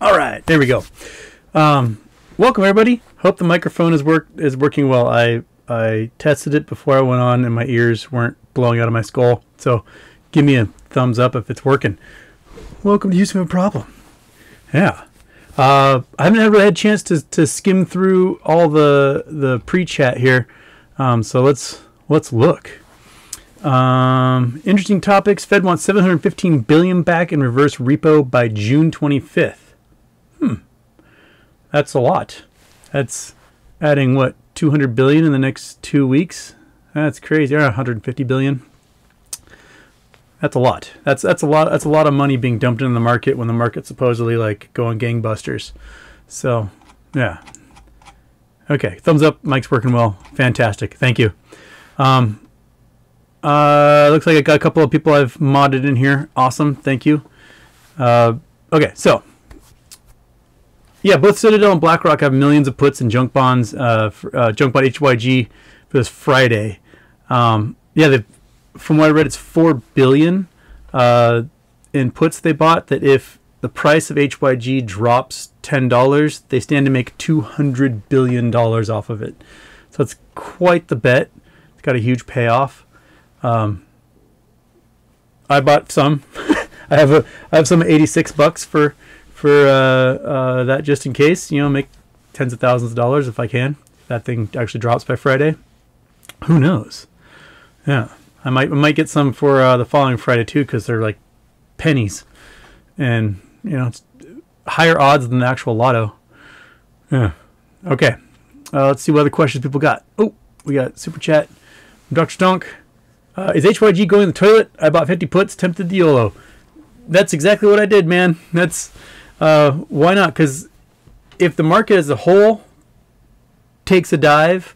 All right, there we go. Um, welcome everybody. Hope the microphone is work is working well. I I tested it before I went on, and my ears weren't blowing out of my skull. So, give me a thumbs up if it's working. Welcome to Houston Problem. Yeah. Uh, I haven't ever had a chance to, to skim through all the the pre-chat here, um, so let's let's look. Um, interesting topics. Fed wants 715 billion back in reverse repo by June 25th. Hmm, that's a lot. That's adding what 200 billion in the next two weeks. That's crazy. Or 150 billion. That's a lot. That's that's a lot. That's a lot of money being dumped into the market when the market's supposedly like going gangbusters. So, yeah. Okay, thumbs up. Mike's working well. Fantastic. Thank you. Um, uh, looks like I got a couple of people I've modded in here. Awesome. Thank you. Uh, okay, so yeah, both Citadel and BlackRock have millions of puts and junk bonds. Uh, for, uh, junk bond HYG for this Friday. Um, yeah, from what I read, it's four billion uh, in puts they bought. That if the price of HYG drops ten dollars, they stand to make two hundred billion dollars off of it. So it's quite the bet. It's got a huge payoff. Um, I bought some. I have a I have some eighty six bucks for for uh, uh, that just in case. You know, make tens of thousands of dollars if I can. If that thing actually drops by Friday. Who knows? Yeah. I might I might get some for uh, the following Friday too because they're like pennies, and you know it's higher odds than the actual lotto. Yeah. Okay. Uh, let's see what other questions people got. Oh, we got super chat Dr. Stonk. Uh, is HYG going in the toilet? I bought 50 puts, tempted the YOLO. That's exactly what I did, man. That's uh, why not? Because if the market as a whole takes a dive,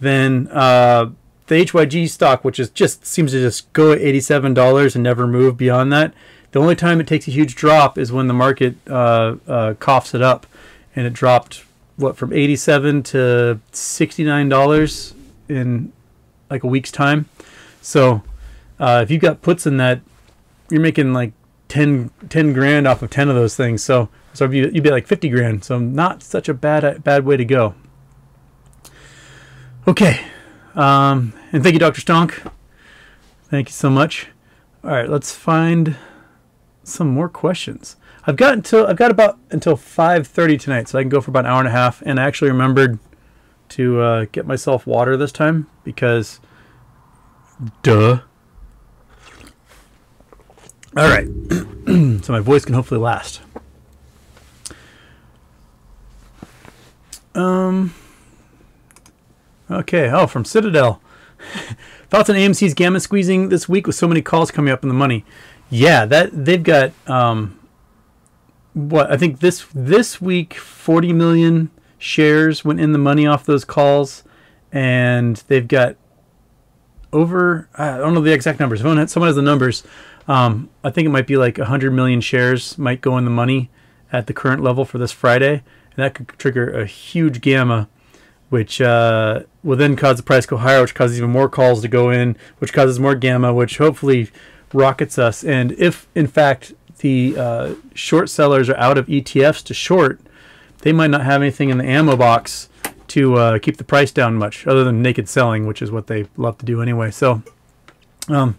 then uh, the HYG stock, which is just seems to just go at eighty-seven dollars and never move beyond that. The only time it takes a huge drop is when the market uh, uh, coughs it up, and it dropped what from eighty-seven to sixty-nine dollars in like a week's time. So uh, if you've got puts in that, you're making like 10, 10 grand off of ten of those things. So so you you'd be like fifty grand. So not such a bad bad way to go. Okay. Um, and thank you, Dr. Stonk. Thank you so much. All right, let's find some more questions. I've got until I've got about until 5:30 tonight, so I can go for about an hour and a half. And I actually remembered to uh, get myself water this time because, duh. All right, so my voice can hopefully last. Um. Okay. Oh, from Citadel. Thoughts on AMC's gamma squeezing this week with so many calls coming up in the money? Yeah, that they've got um, what I think this this week 40 million shares went in the money off those calls, and they've got over I don't know the exact numbers. Someone has, someone has the numbers. Um, I think it might be like 100 million shares might go in the money at the current level for this Friday, and that could trigger a huge gamma which uh, will then cause the price to go higher, which causes even more calls to go in, which causes more gamma, which hopefully rockets us. And if, in fact, the uh, short sellers are out of ETFs to short, they might not have anything in the ammo box to uh, keep the price down much, other than naked selling, which is what they love to do anyway. So, um,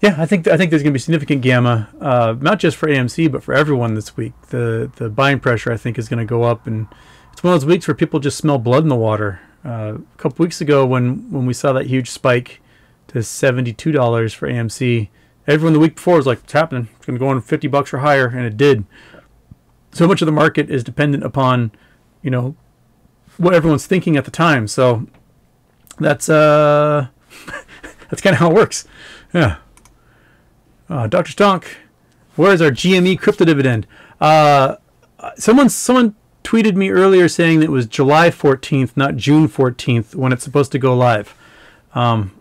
yeah, I think I think there's going to be significant gamma, uh, not just for AMC, but for everyone this week. The the buying pressure I think is going to go up and it's one of those weeks where people just smell blood in the water. Uh, a couple weeks ago, when when we saw that huge spike to seventy two dollars for AMC, everyone the week before was like, "It's happening. It's going to go on fifty bucks or higher," and it did. So much of the market is dependent upon, you know, what everyone's thinking at the time. So that's uh, that's kind of how it works. Yeah. Uh, Dr. Stonk, where is our GME crypto dividend? Uh, someone someone tweeted me earlier saying that it was July 14th, not June 14th, when it's supposed to go live. Um,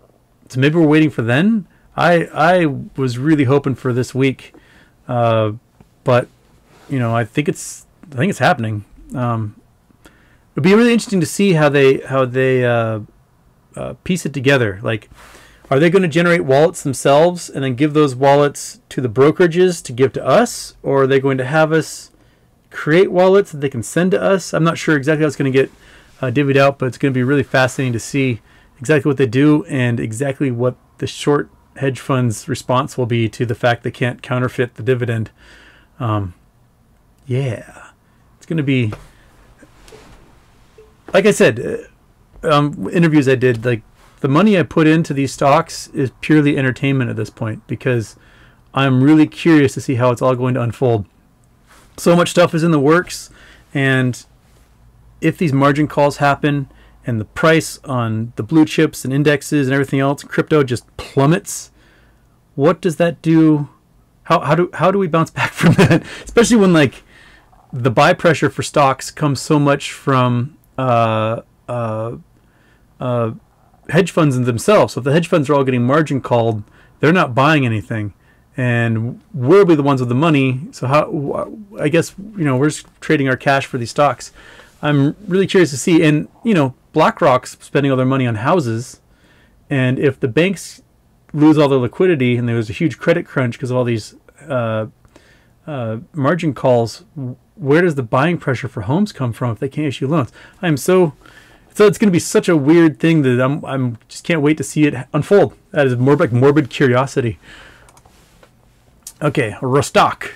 so maybe we're waiting for then. I I was really hoping for this week, uh, but you know I think it's I think it's happening. Um, it'd be really interesting to see how they how they uh, uh, piece it together. Like are they going to generate wallets themselves and then give those wallets to the brokerages to give to us, or are they going to have us create wallets that they can send to us? I'm not sure exactly how it's going to get uh, divvied out, but it's going to be really fascinating to see exactly what they do and exactly what the short hedge funds' response will be to the fact they can't counterfeit the dividend. Um, yeah, it's going to be, like I said, uh, um, interviews I did, like the money I put into these stocks is purely entertainment at this point because I'm really curious to see how it's all going to unfold. So much stuff is in the works, and if these margin calls happen and the price on the blue chips and indexes and everything else, crypto just plummets, what does that do? How, how do how do we bounce back from that? Especially when like the buy pressure for stocks comes so much from uh, uh, uh, hedge funds in themselves. So if the hedge funds are all getting margin called, they're not buying anything, and we'll be the ones with the money. So how? I guess you know we're just trading our cash for these stocks. I'm really curious to see, and you know BlackRock's spending all their money on houses, and if the banks lose all their liquidity and there's a huge credit crunch because of all these uh, uh, margin calls, where does the buying pressure for homes come from if they can't issue loans? I'm so so it's going to be such a weird thing that I'm I'm just can't wait to see it unfold. That is more like morbid curiosity. Okay, Rostock.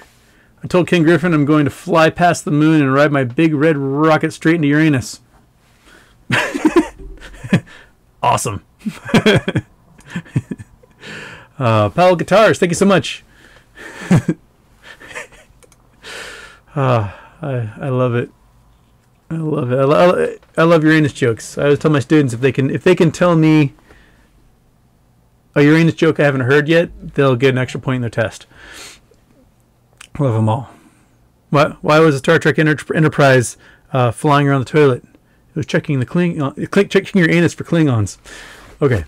I told Ken Griffin I'm going to fly past the moon and ride my big red rocket straight into Uranus. awesome. uh, Powell Guitars, thank you so much. uh, I, I love it. I love it. I, lo- I love Uranus jokes. I always tell my students if they can if they can tell me a Uranus joke I haven't heard yet, they'll get an extra point in their test. Love them all. Why, why was the Star Trek Enter- Enterprise uh, flying around the toilet? It was checking the Kling- uh, checking your anus for Klingons. Okay.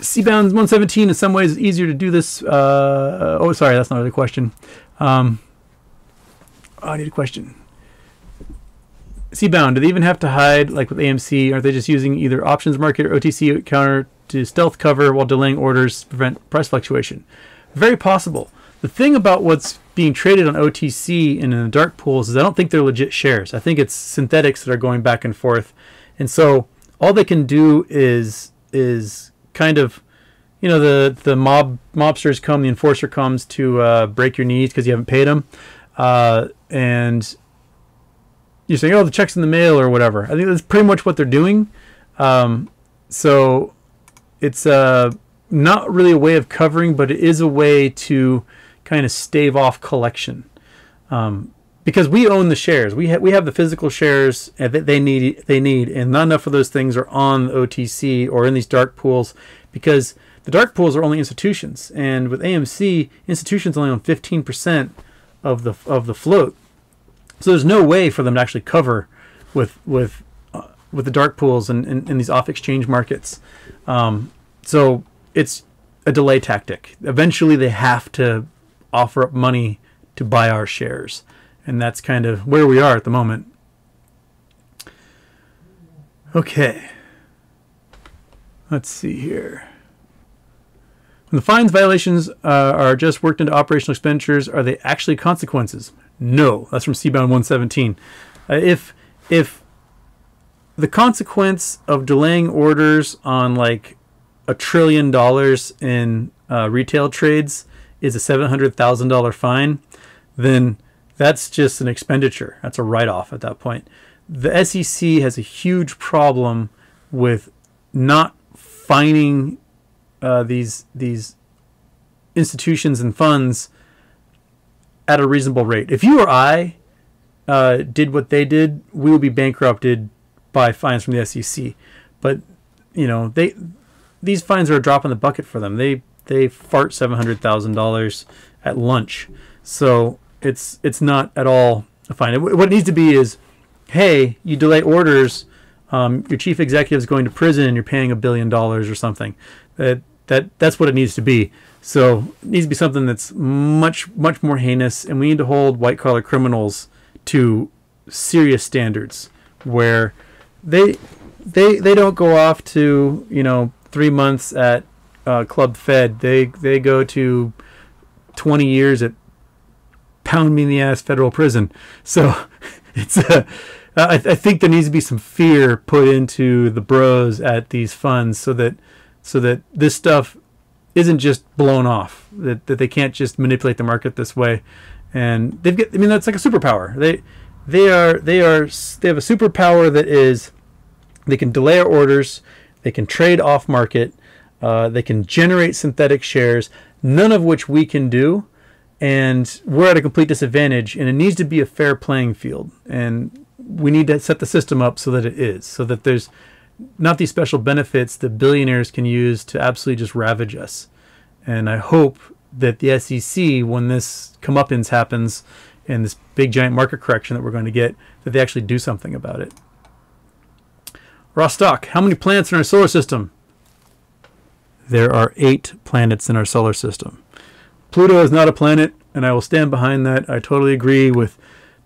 Seabound 117 in some ways is easier to do this. Uh, oh, sorry, that's not a question. Um, oh, I need a question. Seabound, do they even have to hide like with AMC? Are they just using either options market or OTC counter to stealth cover while delaying orders to prevent price fluctuation? Very possible. The thing about what's being traded on OTC and in the dark pools is I don't think they're legit shares. I think it's synthetics that are going back and forth. And so all they can do is is kind of you know the the mob mobsters come, the enforcer comes to uh, break your knees because you haven't paid them, uh, and you're saying, "Oh, the check's in the mail" or whatever. I think that's pretty much what they're doing. Um, so it's uh, not really a way of covering, but it is a way to kind of stave off collection. Um, because we own the shares, we have we have the physical shares that they need they need, and not enough of those things are on the OTC or in these dark pools because the dark pools are only institutions, and with AMC, institutions only own fifteen percent of the of the float. So there's no way for them to actually cover with with uh, with the dark pools and in, in, these off exchange markets. Um, so it's a delay tactic. Eventually, they have to offer up money to buy our shares. And that's kind of where we are at the moment. Okay. Let's see here. When the fines violations uh, are just worked into operational expenditures, are they actually consequences? No. That's from Seabound 117. Uh, if if the consequence of delaying orders on like a trillion dollars in uh, retail trades is a $700,000 fine, then that's just an expenditure. That's a write off at that point. The SEC has a huge problem with not fining uh, these these institutions and funds at a reasonable rate. If you or I uh, did what they did, we would be bankrupted by fines from the SEC. But you know they these fines are a drop in the bucket for them. They they fart seven hundred thousand dollars at lunch, so it's it's not at all fine. What needs to be is, hey, you delay orders, um, your chief executive is going to prison, and you're paying a billion dollars or something. That that that's what it needs to be. So it needs to be something that's much much more heinous, and we need to hold white collar criminals to serious standards where they they they don't go off to you know three months at uh, Club Fed. They they go to twenty years at pound me in the ass federal prison. So it's I think there needs to be some fear put into the bros at these funds so that so that this stuff isn't just blown off. That that they can't just manipulate the market this way. And they've got. I mean, that's like a superpower. They they are they are they have a superpower that is they can delay our orders, they can trade off market, uh, they can generate synthetic shares, none of which we can do, and we're at a complete disadvantage. And it needs to be a fair playing field, and we need to set the system up so that it is, so that there's not these special benefits that billionaires can use to absolutely just ravage us. And I hope that the SEC, when this comeuppance happens, and this big giant market correction that we're going to get, that they actually do something about it. Rostock, how many planets in our solar system? There are eight planets in our solar system. Pluto is not a planet, and I will stand behind that. I totally agree with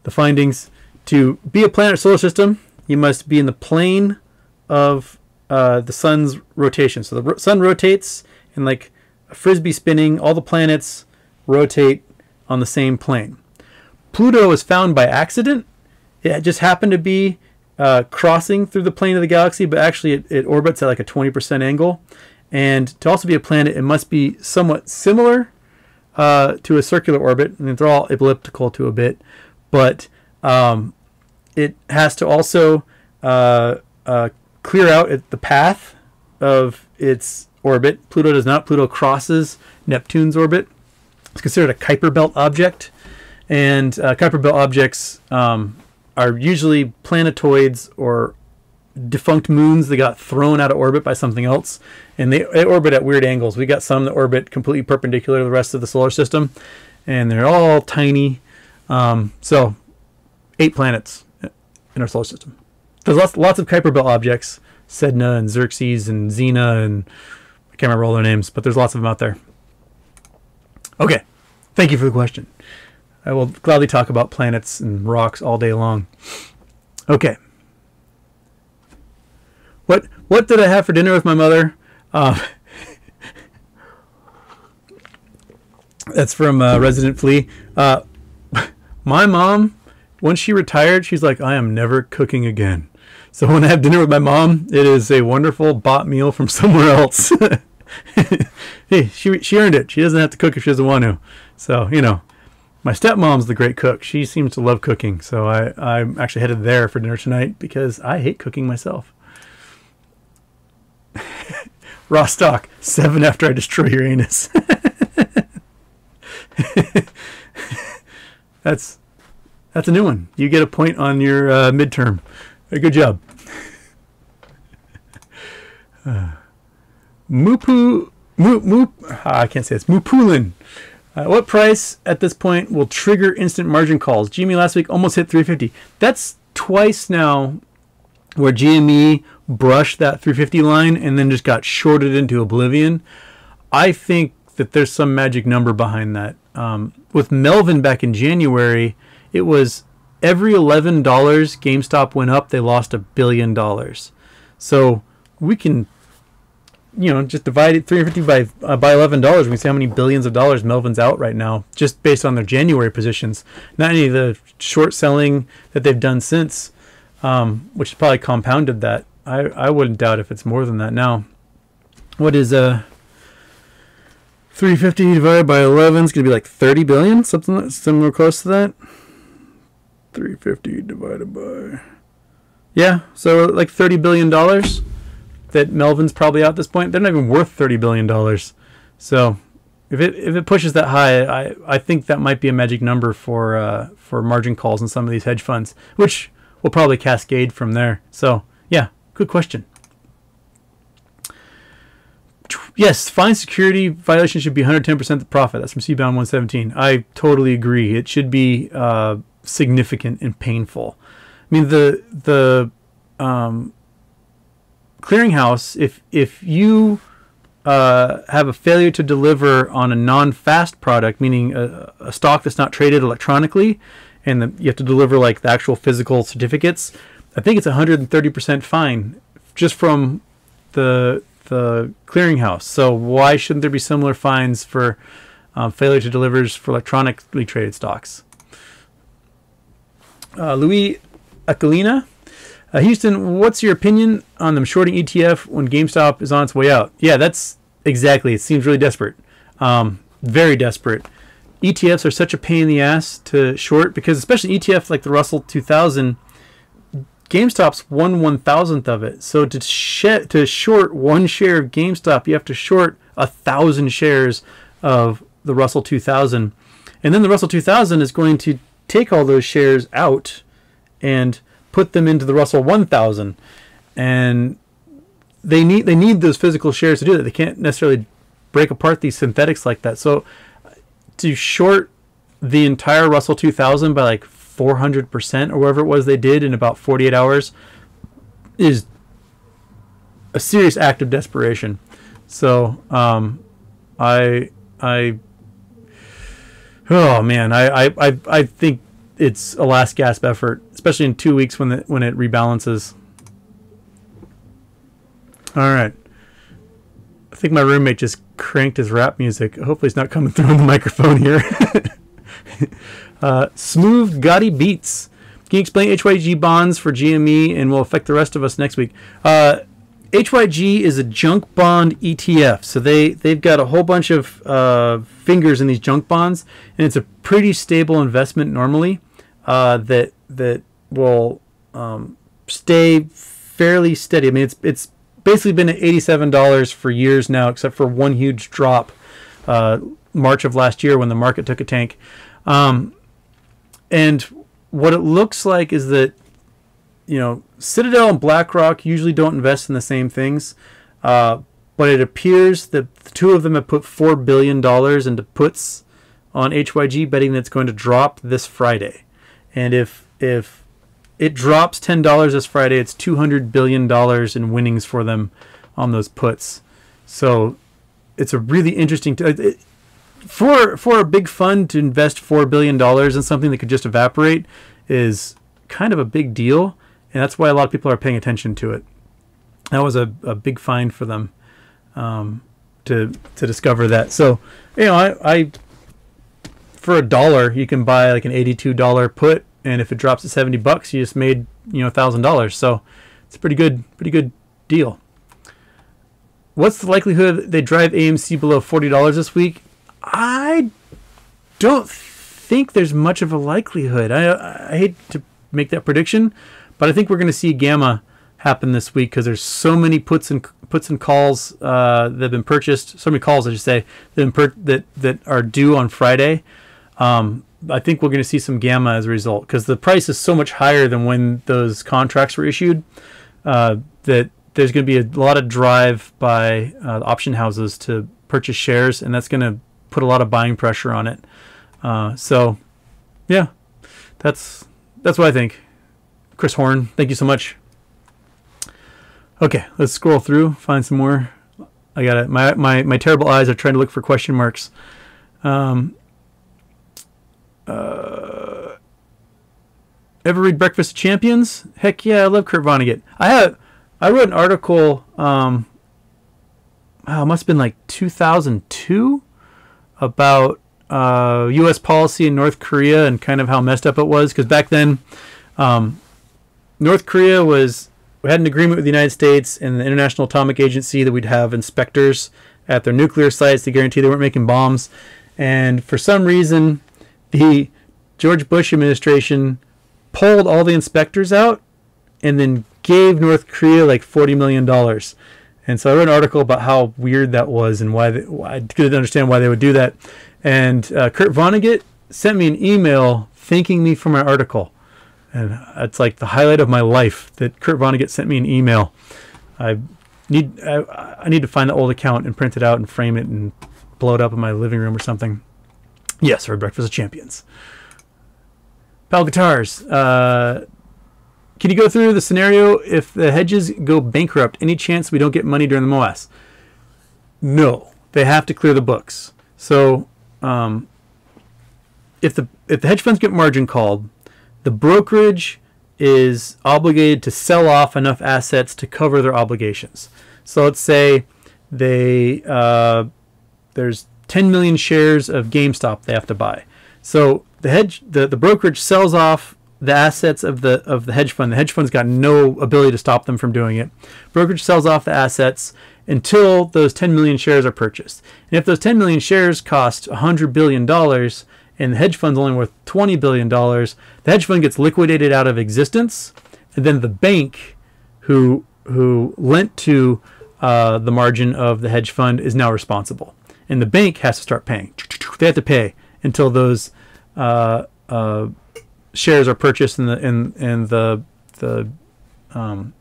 the findings. To be a planet solar system, you must be in the plane of uh, the sun's rotation. So the ro- sun rotates, and like a frisbee spinning, all the planets rotate on the same plane. Pluto was found by accident. It just happened to be uh, crossing through the plane of the galaxy, but actually it, it, orbits at like a 20% angle. And to also be a planet, it must be somewhat similar uh, to a circular orbit. Mean, they're all elliptical to a bit, but um, it has to also uh, uh clear out the path of its orbit. Pluto does not. Pluto crosses Neptune's orbit. It's considered a Kuiper Belt object. And uh, Kuiper Belt objects um, are usually planetoids or defunct moons that got thrown out of orbit by something else. And they, they orbit at weird angles. We got some that orbit completely perpendicular to the rest of the solar system. And they're all tiny. Um, so, eight planets in our solar system. There's lots, lots of Kuiper Belt objects Sedna and Xerxes and Xena and I can't remember all their names, but there's lots of them out there. Okay, thank you for the question. I will gladly talk about planets and rocks all day long. Okay. What what did I have for dinner with my mother? Uh, that's from uh, Resident Flea. Uh, my mom, when she retired, she's like, I am never cooking again. So when I have dinner with my mom, it is a wonderful bought meal from somewhere else. hey, she she earned it. She doesn't have to cook if she doesn't want to. So you know, my stepmom's the great cook. She seems to love cooking, so I, I'm actually headed there for dinner tonight because I hate cooking myself. Rostock, seven after I destroy your anus. that's that's a new one. You get a point on your uh, midterm. Good job. Uh, Mupu, Mu, Mu, ah, I can't say this. Mupulin uh, what price at this point will trigger instant margin calls? GME last week almost hit 350. That's twice now where GME brushed that 350 line and then just got shorted into oblivion. I think that there's some magic number behind that. Um, with Melvin back in January, it was every $11 GameStop went up, they lost a billion dollars. So we can you know, just divide it 350 by uh, by eleven dollars. We can see how many billions of dollars Melvin's out right now, just based on their January positions. Not any of the short selling that they've done since, um, which probably compounded that. I I wouldn't doubt if it's more than that now. What is uh 350 divided by 11 is going to be like 30 billion, something similar close to that. 350 divided by yeah, so like 30 billion dollars that Melvin's probably out at this point. They're not even worth thirty billion dollars. So if it if it pushes that high, I, I think that might be a magic number for uh, for margin calls in some of these hedge funds, which will probably cascade from there. So good question. Yes, fine security violation should be 110% the profit. That's from Seabound 117. I totally agree. It should be uh, significant and painful. I mean the the um, clearinghouse, if if you uh, have a failure to deliver on a non-fast product, meaning a, a stock that's not traded electronically, and the, you have to deliver like the actual physical certificates, I think it's 130% fine just from the the clearinghouse. So why shouldn't there be similar fines for um, failure to deliver for electronically traded stocks? Uh, Louis Aquilina, uh, Houston, what's your opinion on them shorting ETF when GameStop is on its way out? Yeah, that's exactly. It seems really desperate, um, very desperate. ETFs are such a pain in the ass to short because, especially ETF like the Russell 2000, GameStop's one one thousandth of it. So to sh- to short one share of GameStop, you have to short a thousand shares of the Russell 2000, and then the Russell 2000 is going to take all those shares out and put them into the Russell 1000, and they need they need those physical shares to do that. They can't necessarily break apart these synthetics like that. So uh, to short the entire Russell 2000 by like 400% or whatever it was they did in about 48 hours is a serious act of desperation. So, um, I, I, oh man, I, I, I, think it's a last gasp effort, especially in two weeks when it, when it rebalances. All right. I think my roommate just cranked his rap music. Hopefully, it's not coming through on the microphone here. uh, smooth, gaudy beats. Can you explain HYG bonds for GME and will affect the rest of us next week? Uh, HYG is a junk bond ETF, so they they've got a whole bunch of uh, fingers in these junk bonds, and it's a pretty stable investment normally uh, that that will um, stay fairly steady. I mean, it's it's basically been at $87 for years now, except for one huge drop uh, March of last year when the market took a tank. Um, and what it looks like is that, you know, Citadel and BlackRock usually don't invest in the same things. Uh, but it appears that the two of them have put $4 billion into puts on HYG, betting that it's going to drop this Friday. And if, if it drops ten dollars this Friday. It's two hundred billion dollars in winnings for them on those puts. So it's a really interesting. T- it, for for a big fund to invest four billion dollars in something that could just evaporate is kind of a big deal, and that's why a lot of people are paying attention to it. That was a, a big find for them um, to to discover that. So you know, I, I for a dollar you can buy like an eighty two dollar put and if it drops to 70 bucks you just made you know thousand dollars so it's a pretty good pretty good deal what's the likelihood they drive amc below $40 this week i don't think there's much of a likelihood. I, I hate to make that prediction but i think we're going to see gamma happen this week because there's so many puts and puts and calls uh, that have been purchased so many calls i should say that, that, that are due on friday. Um, I think we're going to see some gamma as a result because the price is so much higher than when those contracts were issued uh, that there's going to be a lot of drive by uh, option houses to purchase shares, and that's going to put a lot of buying pressure on it. Uh, so, yeah, that's that's what I think. Chris Horn, thank you so much. Okay, let's scroll through, find some more. I got it. My my my terrible eyes are trying to look for question marks. Um, uh, ever read Breakfast of Champions? Heck yeah, I love Kurt Vonnegut. I have I wrote an article. Um, wow, it must have been like 2002 about uh, U.S. policy in North Korea and kind of how messed up it was. Because back then, um, North Korea was we had an agreement with the United States and the International Atomic Agency that we'd have inspectors at their nuclear sites to guarantee they weren't making bombs. And for some reason, the George Bush administration pulled all the inspectors out and then gave North Korea like $40 million. And so I wrote an article about how weird that was and why, they, I couldn't understand why they would do that. And uh, Kurt Vonnegut sent me an email thanking me for my article. And it's like the highlight of my life that Kurt Vonnegut sent me an email. I need I, I need to find the old account and print it out and frame it and blow it up in my living room or something. Yes, for Breakfast of Champions. Pal Guitars. Uh, can you go through the scenario if the hedges go bankrupt? Any chance we don't get money during the MOAS? No, they have to clear the books. So, um, if the if the hedge funds get margin called, the brokerage is obligated to sell off enough assets to cover their obligations. So let's say they uh, there's 10 million shares of GameStop they have to buy. So the hedge the, the brokerage sells off the assets of the of the hedge fund. The hedge fund's got no ability to stop them from doing it. Brokerage sells off the assets until those 10 million shares are purchased. And if those 10 million shares cost 100 billion dollars and the hedge fund's only worth 20 billion dollars, the hedge fund gets liquidated out of existence, and then the bank who who lent to uh, the margin of the hedge fund is now responsible, and the bank has to start paying. They have to pay until those uh, uh, shares are purchased and the and and the the um,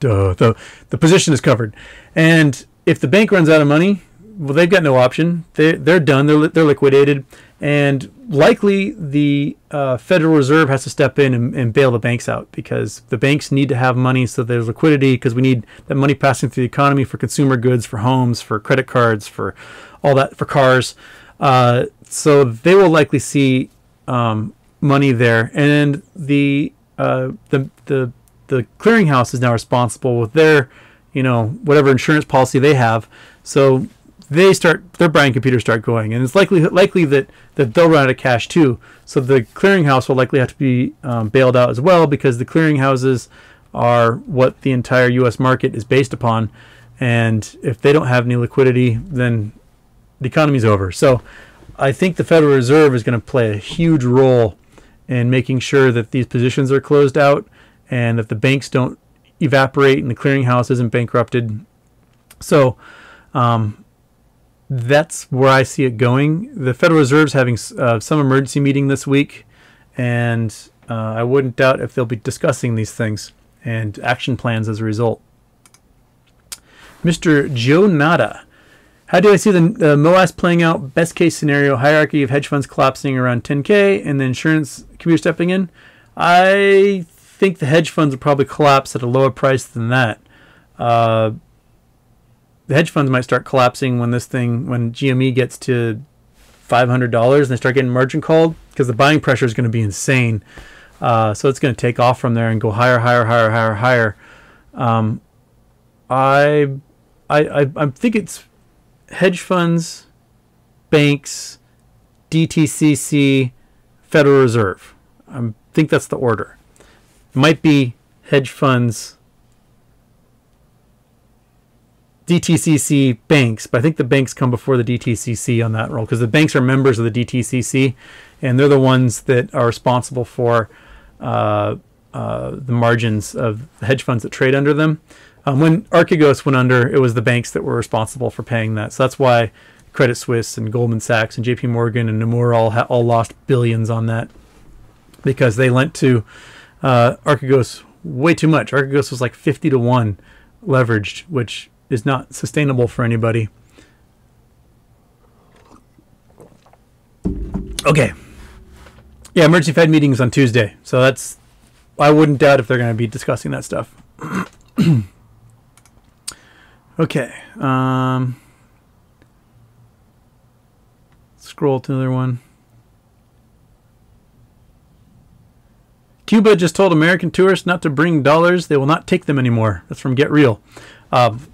duh, the the position is covered. And if the bank runs out of money, well, they've got no option. They they're done. They're they're liquidated, and likely the uh, Federal Reserve has to step in and, and, bail the banks out because the banks need to have money so there's liquidity because we need that money passing through the economy for consumer goods, for homes, for credit cards, for all that, for cars. Uh, so they will likely see um, money there, and the uh, the the the clearinghouse is now responsible with their you know whatever insurance policy they have. So they start their buying computers start going, and it's likely likely that that they'll run out of cash too. So the clearinghouse will likely have to be um, bailed out as well because the clearinghouses are what the entire U.S. market is based upon, and if they don't have any liquidity, then the economy's over. So I think the Federal Reserve is going to play a huge role in making sure that these positions are closed out and that the banks don't evaporate and the clearinghouse isn't bankrupted. So um, that's where I see it going. The Federal Reserve's having uh, some emergency meeting this week, and uh, I wouldn't doubt if they'll be discussing these things and action plans as a result. Mr. Joe Nada. How do I see the, the MOAS playing out? Best case scenario hierarchy of hedge funds collapsing around 10K and the insurance computer stepping in. I think the hedge funds will probably collapse at a lower price than that. Uh, the hedge funds might start collapsing when this thing, when GME gets to $500 and they start getting margin called because the buying pressure is going to be insane. Uh, so it's going to take off from there and go higher, higher, higher, higher, higher. Um, I, I, I, I think it's hedge funds, banks, DTCC, Federal Reserve. I think that's the order. It might be hedge funds, DTCC banks, but I think the banks come before the DTCC on that role because the banks are members of the DTCC, and they're the ones that are responsible for uh, uh, the margins of the hedge funds that trade under them. Um, when Archegos went under, it was the banks that were responsible for paying that. So that's why Credit Suisse and Goldman Sachs and J.P. Morgan and Nomura all ha- all lost billions on that because they lent to uh, Archegos way too much. Archegos was like 50 to one leveraged, which is not sustainable for anybody. Okay. Yeah, emergency Fed meetings on Tuesday. So that's I wouldn't doubt if they're going to be discussing that stuff. okay. Um scroll to another one. Cuba just told American tourists not to bring dollars. They will not take them anymore. That's from Get Real. Um,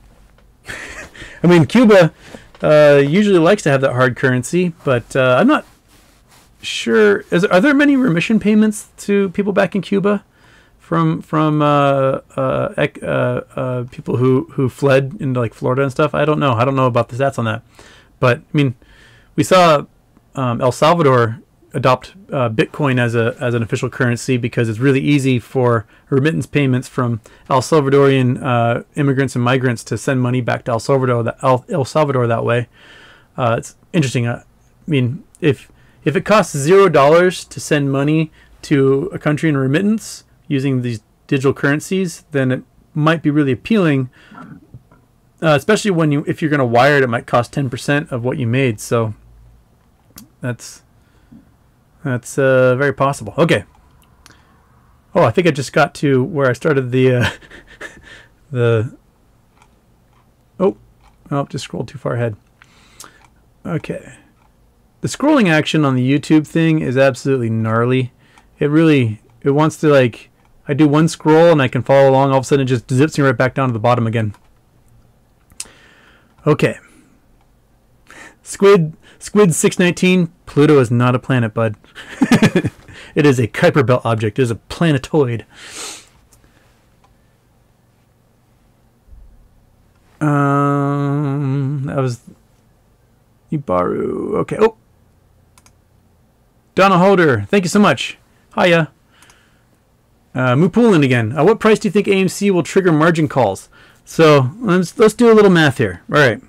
I mean, Cuba uh, usually likes to have that hard currency, but uh, I'm not sure. Is, are there many remission payments to people back in Cuba from from uh, uh, uh, uh, people who, who fled into like Florida and stuff? I don't know. I don't know about the stats on that, but I mean, we saw um, El Salvador adopt uh, Bitcoin as a as an official currency because it's really easy for remittance payments from El Salvadorian uh, immigrants and migrants to send money back to El Salvador that El, El Salvador that way. Uh, it's interesting. I mean, if if it costs zero dollars to send money to a country in remittance using these digital currencies, then it might be really appealing. Uh, especially when you if you're going to wire it, it might cost ten percent of what you made. So that's that's uh, very possible. Okay. Oh, I think I just got to where I started the uh, the. Oh, oh, just scrolled too far ahead. Okay. The scrolling action on the YouTube thing is absolutely gnarly. It really it wants to like I do one scroll and I can follow along. All of a sudden, it just zips me right back down to the bottom again. Okay. Squid Squid 619. Pluto is not a planet, bud. it is a Kuiper Belt object. It is a planetoid. Um, that was Ibaru. Okay. Oh, Donna Holder. Thank you so much. Hiya. Uh, Mupulin again. Uh, what price do you think AMC will trigger margin calls? So let's let's do a little math here. All right.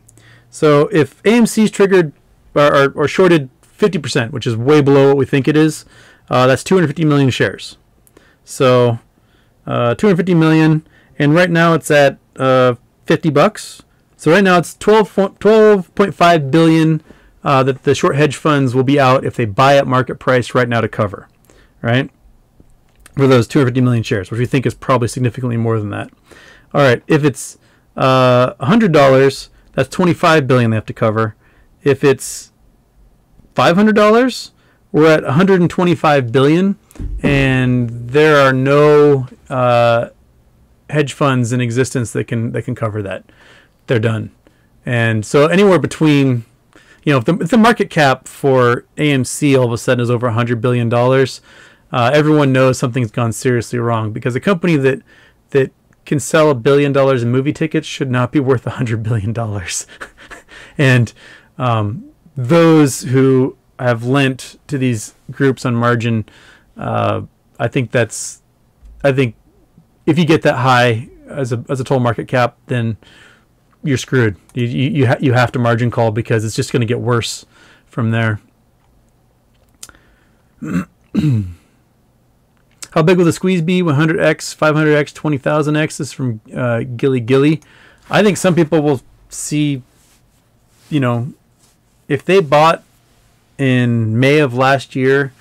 So if AMC's triggered or, or, or shorted 50%, which is way below what we think it is, uh, that's 250 million shares. So uh, 250 million, and right now it's at uh, 50 bucks. So right now it's 12 12.5 billion uh, that the short hedge funds will be out if they buy at market price right now to cover, right? For those 250 million shares, which we think is probably significantly more than that. All right, if it's uh, $100, that's 25 billion they have to cover. If it's $500, we're at 125 billion, and there are no uh, hedge funds in existence that can that can cover that. They're done, and so anywhere between, you know, if the, if the market cap for AMC all of a sudden is over 100 billion dollars, uh, everyone knows something's gone seriously wrong because a company that that can sell a billion dollars in movie tickets should not be worth a hundred billion dollars. and um, those who have lent to these groups on margin, uh, I think that's, I think if you get that high as a as a total market cap, then you're screwed. You you you, ha- you have to margin call because it's just going to get worse from there. How big will the squeeze be? 100x, 500x, 20,000x. This is from uh, Gilly Gilly. I think some people will see, you know, if they bought in May of last year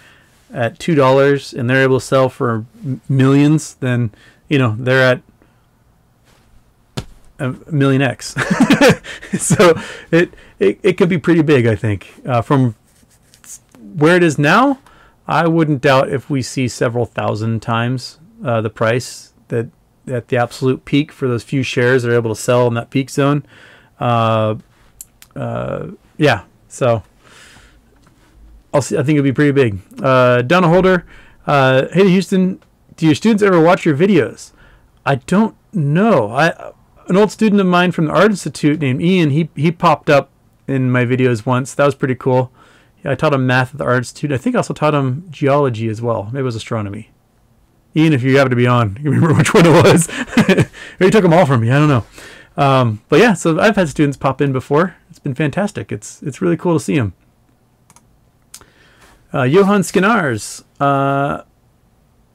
at two dollars and they're able to sell for millions, then you know they're at a million X. so it, it it could be pretty big, I think. Uh, from where it is now, I wouldn't doubt if we see several thousand times uh, the price that at the absolute peak for those few shares that are able to sell in that peak zone. Uh, uh, yeah, so I'll see. I think it'll be pretty big. Uh, Donna Holder, uh, hey Houston, do your students ever watch your videos? I don't know. I an old student of mine from the Art Institute named Ian. He he popped up in my videos once. That was pretty cool. I taught him math at the Art Institute. I think I also taught him geology as well. Maybe it was astronomy. Ian, if you happen to be on, you remember which one it was. Maybe took them all from me. I don't know. Um, but yeah, so I've had students pop in before. It's been fantastic. It's it's really cool to see them. Uh, Johan Skinnars, uh,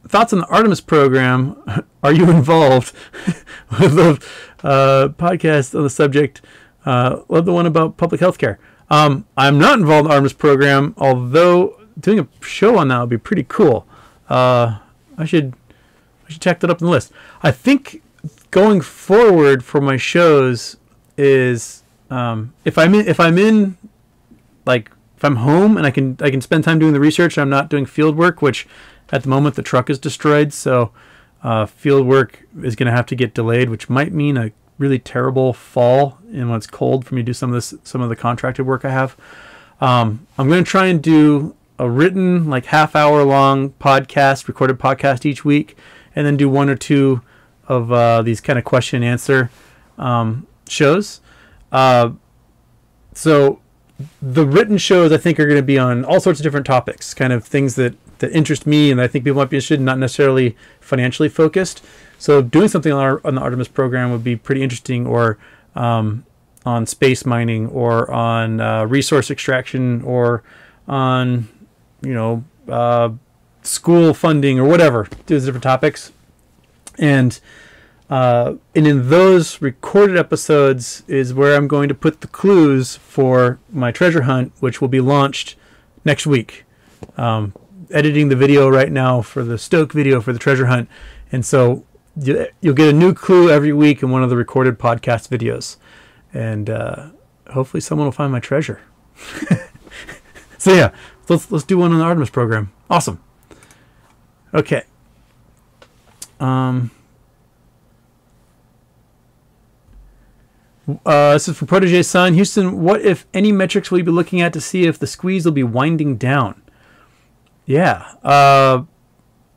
thoughts on the Artemis program? Are you involved with the uh, podcast on the subject? Uh, love the one about public health care. Um, I'm not involved in the Artemis program, although doing a show on that would be pretty cool. Uh, I should I should check that up in the list. I think going forward for my shows is um, if I'm in if I'm in like if I'm home and I can I can spend time doing the research. I'm not doing field work, which at the moment the truck is destroyed, so uh, field work is going to have to get delayed, which might mean a really terrible fall and when it's cold for me to do some of this some of the contracted work I have. Um, I'm going to try and do a written like half hour long podcast, recorded podcast each week, and then do one or two of uh, these kind of question and answer um, shows. Uh, so the written shows I think are going to be on all sorts of different topics, kind of things that that interest me and I think people might be interested, in, not necessarily financially focused. So doing something on, our, on the Artemis program would be pretty interesting, or um, on space mining, or on uh, resource extraction, or on you know uh, school funding, or whatever. Those different topics, and uh, and in those recorded episodes is where I'm going to put the clues for my treasure hunt, which will be launched next week. Um, editing the video right now for the Stoke video for the treasure hunt, and so you'll get a new clue every week in one of the recorded podcast videos, and uh, hopefully someone will find my treasure. so yeah, let's let's do one on the Artemis program. Awesome. Okay. Um, uh, this is for Protege Son. Houston, what if any metrics will you be looking at to see if the squeeze will be winding down? Yeah. Uh,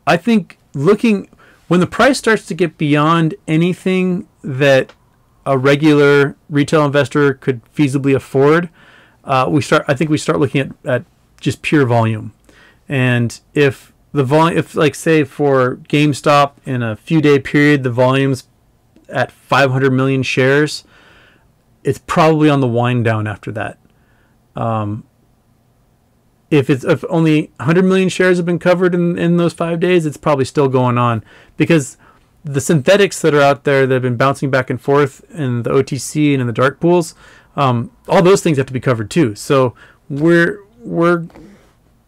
I think looking when the price starts to get beyond anything that a regular retail investor could feasibly afford, uh, we start. I think we start looking at, at just pure volume, and if the volume, if like say for GameStop in a few day period, the volume's at 500 million shares, it's probably on the wind down after that. Um, if it's if only 100 million shares have been covered in, in those five days, it's probably still going on because the synthetics that are out there that have been bouncing back and forth in the OTC and in the dark pools, um, all those things have to be covered too. So we're we're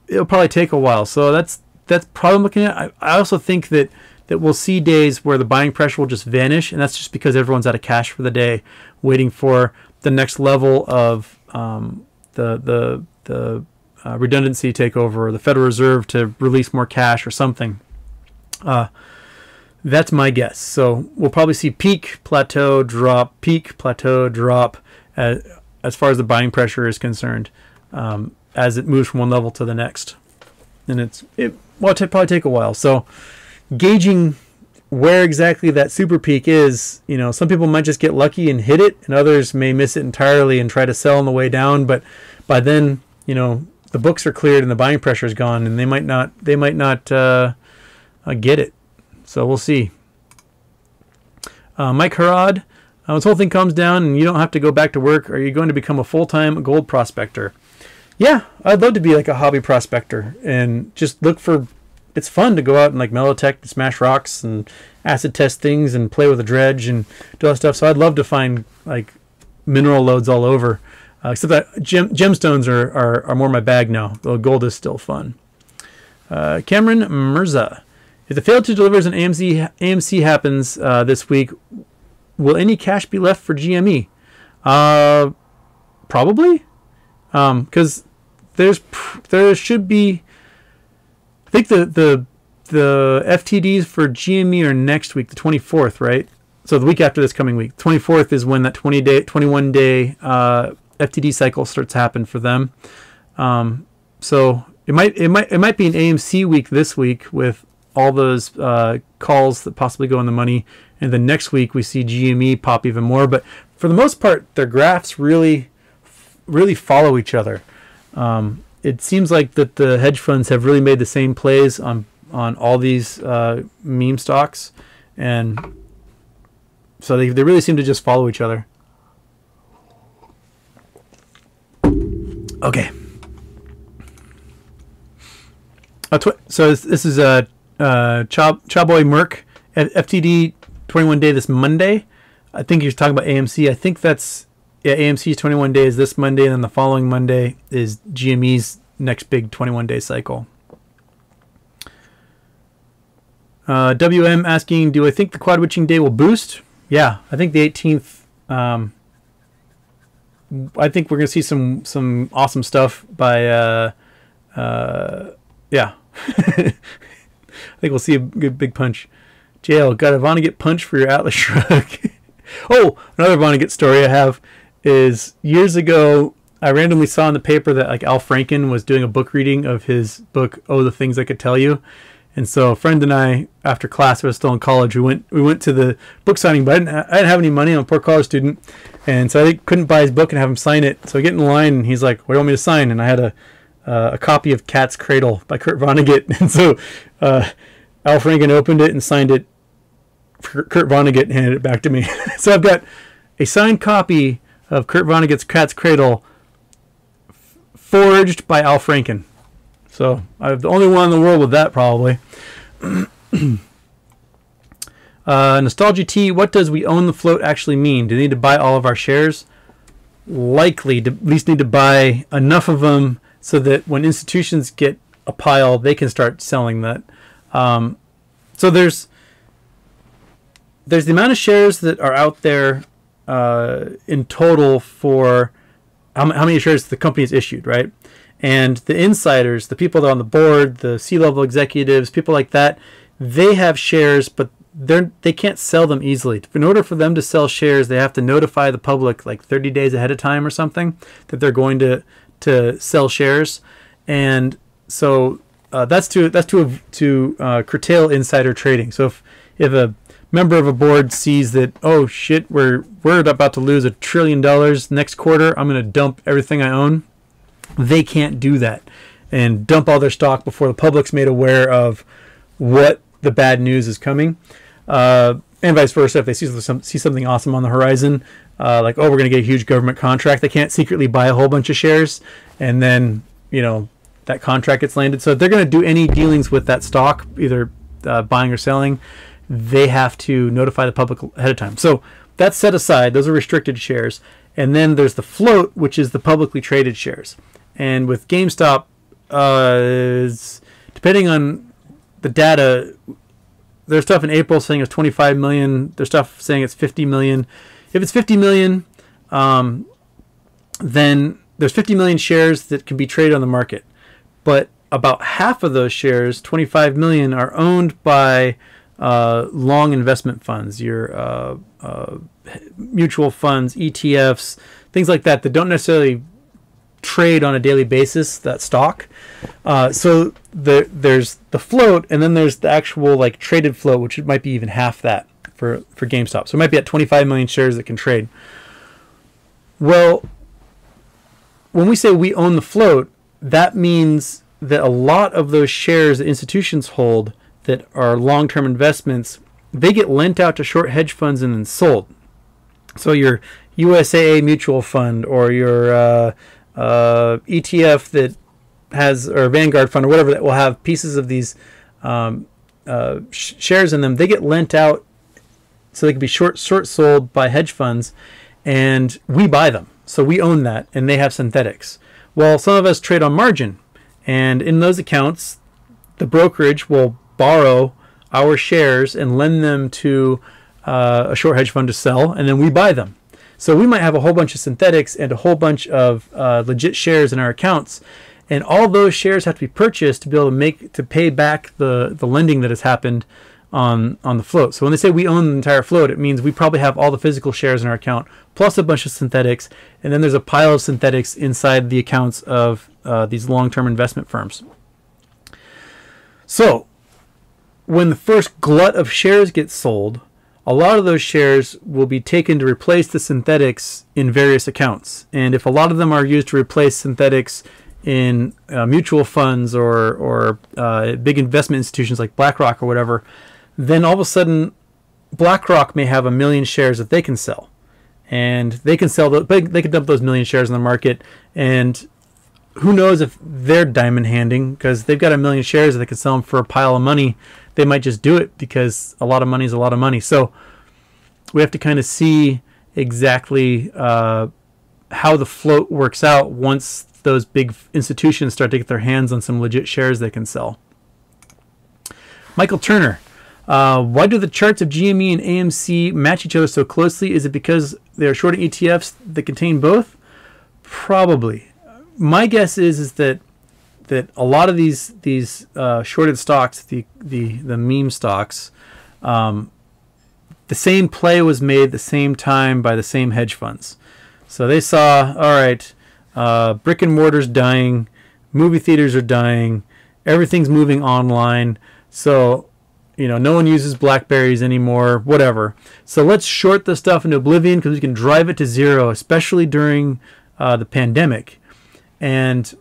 it'll probably take a while. So that's that's probably looking at. I, I also think that that we'll see days where the buying pressure will just vanish, and that's just because everyone's out of cash for the day, waiting for the next level of um, the the the uh, redundancy takeover or the Federal Reserve to release more cash or something. Uh, that's my guess. So we'll probably see peak, plateau, drop, peak, plateau, drop as, as far as the buying pressure is concerned um, as it moves from one level to the next. And it's, it, well, it'll probably take a while. So gauging where exactly that super peak is, you know, some people might just get lucky and hit it, and others may miss it entirely and try to sell on the way down. But by then, you know, the books are cleared and the buying pressure is gone, and they might not they might not uh, uh, get it. So we'll see. Uh, Mike Harad, uh, this whole thing comes down and you don't have to go back to work. Are you going to become a full time gold prospector? Yeah, I'd love to be like a hobby prospector and just look for. It's fun to go out and like metal detect and smash rocks and acid test things and play with a dredge and do all that stuff. So I'd love to find like mineral lodes all over. Uh, except that gem, gemstones are, are, are more my bag now, though gold is still fun. Uh, Cameron Mirza. If the fail to deliver an AMC, AMC happens uh, this week, will any cash be left for GME? Uh, probably. Because um, there's there should be. I think the the the FTDs for GME are next week, the 24th, right? So the week after this coming week, 24th is when that 20 day, 21 day uh, FTD cycle starts to happen for them. Um, so it might it might it might be an AMC week this week with all those uh, calls that possibly go in the money, and then next week we see GME pop even more. But for the most part, their graphs really really follow each other. Um, it seems like that the hedge funds have really made the same plays on on all these uh, meme stocks, and so they, they really seem to just follow each other. Okay. So this is a uh, uh, Chowboy Merc FTD 21 day this Monday. I think you're talking about AMC. I think that's yeah AMC's 21 days this Monday, and then the following Monday is GME's next big 21 day cycle. Uh, WM asking, do I think the quad witching day will boost? Yeah, I think the 18th. Um, I think we're gonna see some some awesome stuff by uh, uh, yeah. I think we'll see a good big punch. Jail got a Vonnegut punch for your Atlas shrug. oh, another Vonnegut story I have is years ago I randomly saw in the paper that like Al Franken was doing a book reading of his book Oh the Things I Could Tell You. And so a friend and I, after class, I was still in college. We went we went to the book signing, but I didn't, I didn't have any money. I'm a poor college student, and so I couldn't buy his book and have him sign it. So I get in line, and he's like, "What do you want me to sign?" And I had a uh, a copy of Cat's Cradle by Kurt Vonnegut, and so uh, Al Franken opened it and signed it. Kurt Vonnegut handed it back to me. so I've got a signed copy of Kurt Vonnegut's Cat's Cradle, forged by Al Franken. So I'm the only one in the world with that, probably. uh, Nostalgia T, what does we own the float actually mean? Do we need to buy all of our shares? Likely, to at least need to buy enough of them so that when institutions get a pile, they can start selling that. Um, so there's there's the amount of shares that are out there uh, in total for how, how many shares the company has issued, right? And the insiders, the people that are on the board, the C level executives, people like that, they have shares, but they're they can't sell them easily. In order for them to sell shares, they have to notify the public like 30 days ahead of time or something that they're going to to sell shares, and so uh, that's to that's to to uh, curtail insider trading. So if if a member of a board sees that oh shit we're we're about to lose a trillion dollars next quarter, I'm going to dump everything I own. They can't do that and dump all their stock before the public's made aware of what the bad news is coming. Uh, and vice versa, if they see some, see something awesome on the horizon, uh, like oh we're going to get a huge government contract, they can't secretly buy a whole bunch of shares and then you know that contract gets landed. So if they're going to do any dealings with that stock, either uh, buying or selling, they have to notify the public ahead of time. So that's set aside. Those are restricted shares. And then there's the float, which is the publicly traded shares. And with GameStop, uh, depending on the data, there's stuff in April saying it's 25 million. There's stuff saying it's 50 million. If it's 50 million, um, then there's 50 million shares that can be traded on the market but about half of those shares, 25 million, are owned by uh, long investment funds, your uh, uh, mutual funds, ETFs, things like that, that don't necessarily trade on a daily basis that stock. Uh, so the, there's the float, and then there's the actual like traded float, which it might be even half that for for GameStop. So it might be at 25 million shares that can trade. Well, when we say we own the float, that means that a lot of those shares that institutions hold that are long-term investments, they get lent out to short hedge funds and then sold. So your USAA mutual fund or your uh, uh, ETF that has or Vanguard fund or whatever that will have pieces of these um, uh, sh- shares in them, they get lent out so they can be short short sold by hedge funds, and we buy them. So we own that, and they have synthetics. Well, some of us trade on margin, and in those accounts, the brokerage will borrow our shares and lend them to uh, a short hedge fund to sell, and then we buy them. So we might have a whole bunch of synthetics and a whole bunch of uh, legit shares in our accounts, and all those shares have to be purchased to be able to make to pay back the the lending that has happened on on the float. So when they say we own the entire float, it means we probably have all the physical shares in our account plus a bunch of synthetics, and then there's a pile of synthetics inside the accounts of uh, these long-term investment firms. So when the first glut of shares gets sold, a lot of those shares will be taken to replace the synthetics in various accounts. And if a lot of them are used to replace synthetics in uh, mutual funds or, or uh, big investment institutions like BlackRock or whatever, then all of a sudden BlackRock may have a million shares that they can sell, and they can sell the, they can dump those million shares in the market, and who knows if they're diamond handing because they've got a million shares that they can sell them for a pile of money. They might just do it because a lot of money is a lot of money. So we have to kind of see exactly uh, how the float works out once those big institutions start to get their hands on some legit shares they can sell. Michael Turner uh, why do the charts of GME and AMC match each other so closely? Is it because they're shorting ETFs that contain both? Probably. My guess is is that that a lot of these these uh, shorted stocks, the the the meme stocks, um, the same play was made the same time by the same hedge funds. So they saw, all right, uh, brick and mortar's dying, movie theaters are dying, everything's moving online. So you know, no one uses Blackberries anymore, whatever. So let's short the stuff into oblivion because we can drive it to zero, especially during uh, the pandemic. And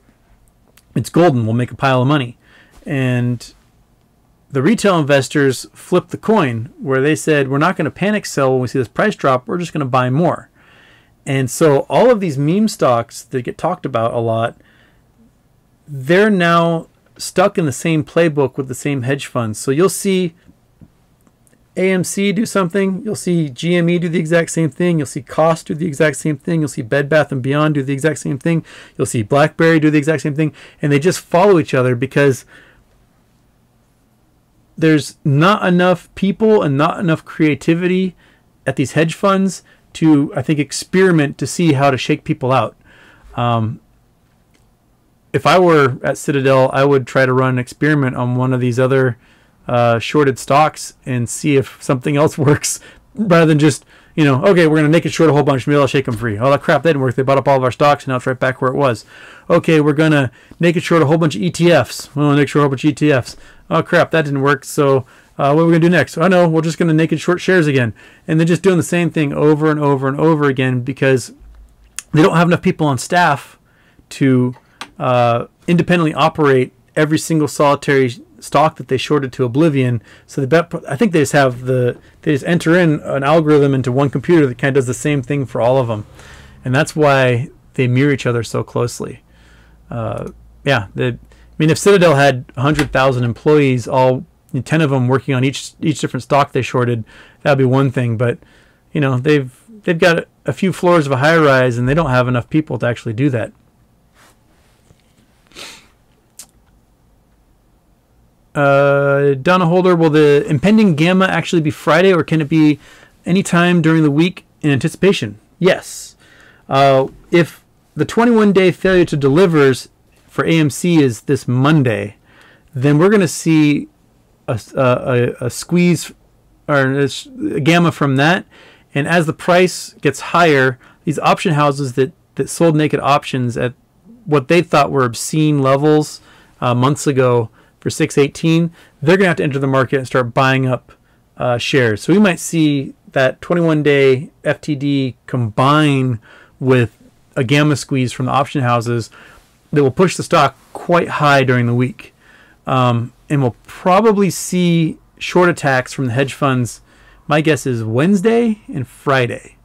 it's golden. We'll make a pile of money. And the retail investors flipped the coin where they said, we're not going to panic sell when we see this price drop. We're just going to buy more. And so all of these meme stocks that get talked about a lot, they're now stuck in the same playbook with the same hedge funds. So you'll see AMC do something, you'll see GME do the exact same thing, you'll see Koss do the exact same thing, you'll see Bed Bath and Beyond do the exact same thing, you'll see BlackBerry do the exact same thing, and they just follow each other because there's not enough people and not enough creativity at these hedge funds to, I think, experiment to see how to shake people out. Um, if I were at Citadel, I would try to run an experiment on one of these other uh, shorted stocks and see if something else works rather than just you know, okay, we're going to make it short a whole bunch. Maybe I'll shake them free. Oh, that crap, that didn't work. They bought up all of our stocks, and now it's right back where it was. Okay, we're going to make it short a whole bunch of ETFs. Well, make short a whole bunch of ETFs. Oh, crap, that didn't work. So uh, what are we going to do next? Oh, no, we're just going to naked short shares again. And they're just doing the same thing over and over and over again because they don't have enough people on staff to uh, independently operate every single solitary stock that they shorted to oblivion. So the bet, I think they just have the they just enter in an algorithm into one computer that kind of does the same thing for all of them, and that's why they mirror each other so closely. Uh, yeah, the, I mean, if Citadel had hundred thousand employees, all ten of them working on each each different stock they shorted, that'd be one thing. But you know, they've they've got a few floors of a high rise, and they don't have enough people to actually do that. Uh, Donna Holder, will the impending gamma actually be Friday or can it be any time during the week in anticipation? Yes. Uh, if the 21 day failure to delivers for AMC is this Monday, then we're going to see a, a, a, squeeze or a, a gamma from that. And as the price gets higher, these option houses that, that sold naked options at what they thought were obscene levels uh, months ago for 618, they're going to have to enter the market and start buying up uh, shares. So we might see that 21 day FTD combine with a gamma squeeze from the option houses that will push the stock quite high during the week. Um, and we'll probably see short attacks from the hedge funds. My guess is Wednesday and Friday.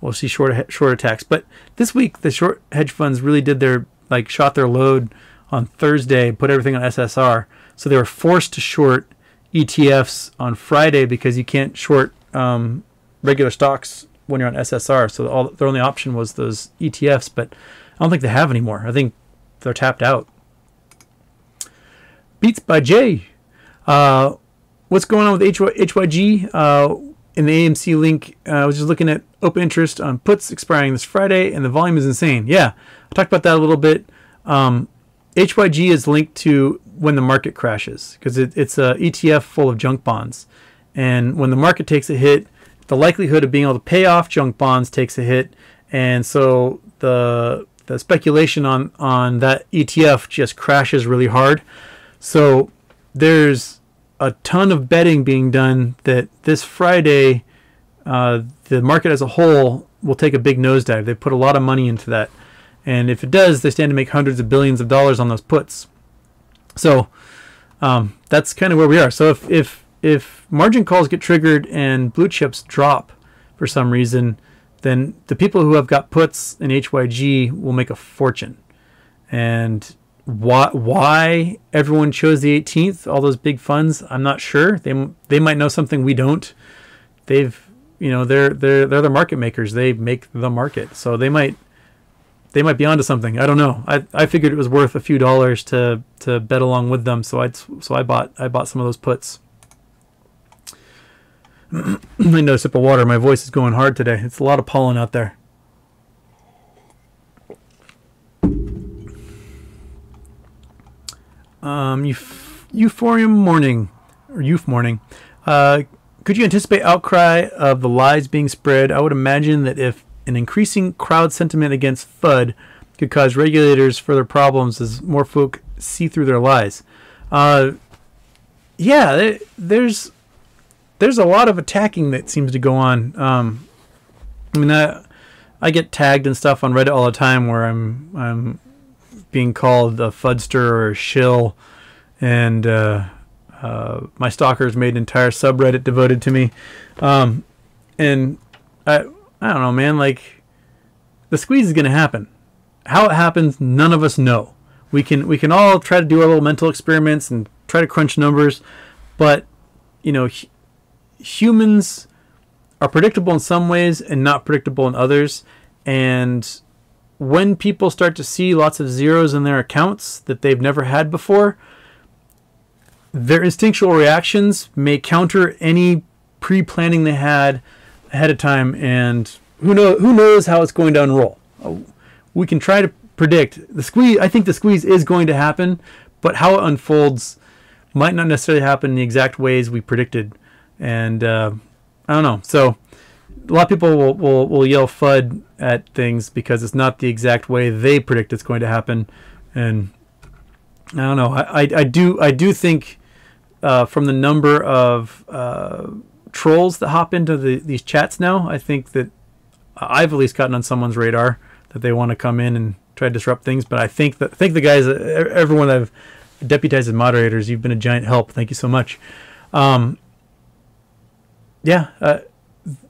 We'll see short short attacks. But this week, the short hedge funds really did their like shot their load on Thursday, put everything on SSR. So they were forced to short ETFs on Friday because you can't short um, regular stocks when you're on SSR. So all, their only option was those ETFs, but I don't think they have anymore. I think they're tapped out. Beats by Jay. Uh, what's going on with HYG? Uh, in the AMC link, uh, I was just looking at open interest on puts expiring this Friday, and the volume is insane. Yeah, I talked about that a little bit. Um, HYG is linked to when the market crashes because it, it's a ETF full of junk bonds, and when the market takes a hit, the likelihood of being able to pay off junk bonds takes a hit, and so the the speculation on on that ETF just crashes really hard. So there's a ton of betting being done that this Friday, uh, the market as a whole will take a big nosedive. They put a lot of money into that. And if it does, they stand to make hundreds of billions of dollars on those puts. So um, that's kind of where we are. So if, if if margin calls get triggered and blue chips drop for some reason, then the people who have got puts in HYG will make a fortune. And why why everyone chose the 18th, all those big funds, I'm not sure. They they might know something we don't. They've you know they're they're they're the market makers. They make the market, so they might they might be onto something. I don't know. I, I figured it was worth a few dollars to to bet along with them, so I so I bought I bought some of those puts. I need a sip of water. My voice is going hard today. It's a lot of pollen out there. Um, Euph- Euphorium morning or youth morning. Uh, could you anticipate outcry of the lies being spread? I would imagine that if an increasing crowd sentiment against FUD could cause regulators further problems as more folk see through their lies. Uh, yeah, there's there's a lot of attacking that seems to go on. Um, I mean, I, I get tagged and stuff on Reddit all the time where I'm I'm being called a fudster or a shill, and uh, uh, my stalkers made an entire subreddit devoted to me. Um, and I I don't know, man. Like the squeeze is going to happen. How it happens, none of us know. We can we can all try to do our little mental experiments and try to crunch numbers, but you know, h- humans are predictable in some ways and not predictable in others. And when people start to see lots of zeros in their accounts that they've never had before, their instinctual reactions may counter any pre-planning they had ahead of time, and who know who knows how it's going to unroll. Uh, we can try to predict the squeeze. I think the squeeze is going to happen, but how it unfolds, might not necessarily happen in the exact ways we predicted. And uh, I don't know. So a lot of people will, will, will yell FUD at things because it's not the exact way they predict it's going to happen. And I don't know. I, I, I do I do think uh, from the number of uh, trolls that hop into the, these chats now, I think that I've at least gotten on someone's radar that they want to come in and try to disrupt things. But I think that I think the guys, everyone I've deputized as moderators, you've been a giant help. Thank you so much. Um, yeah, uh,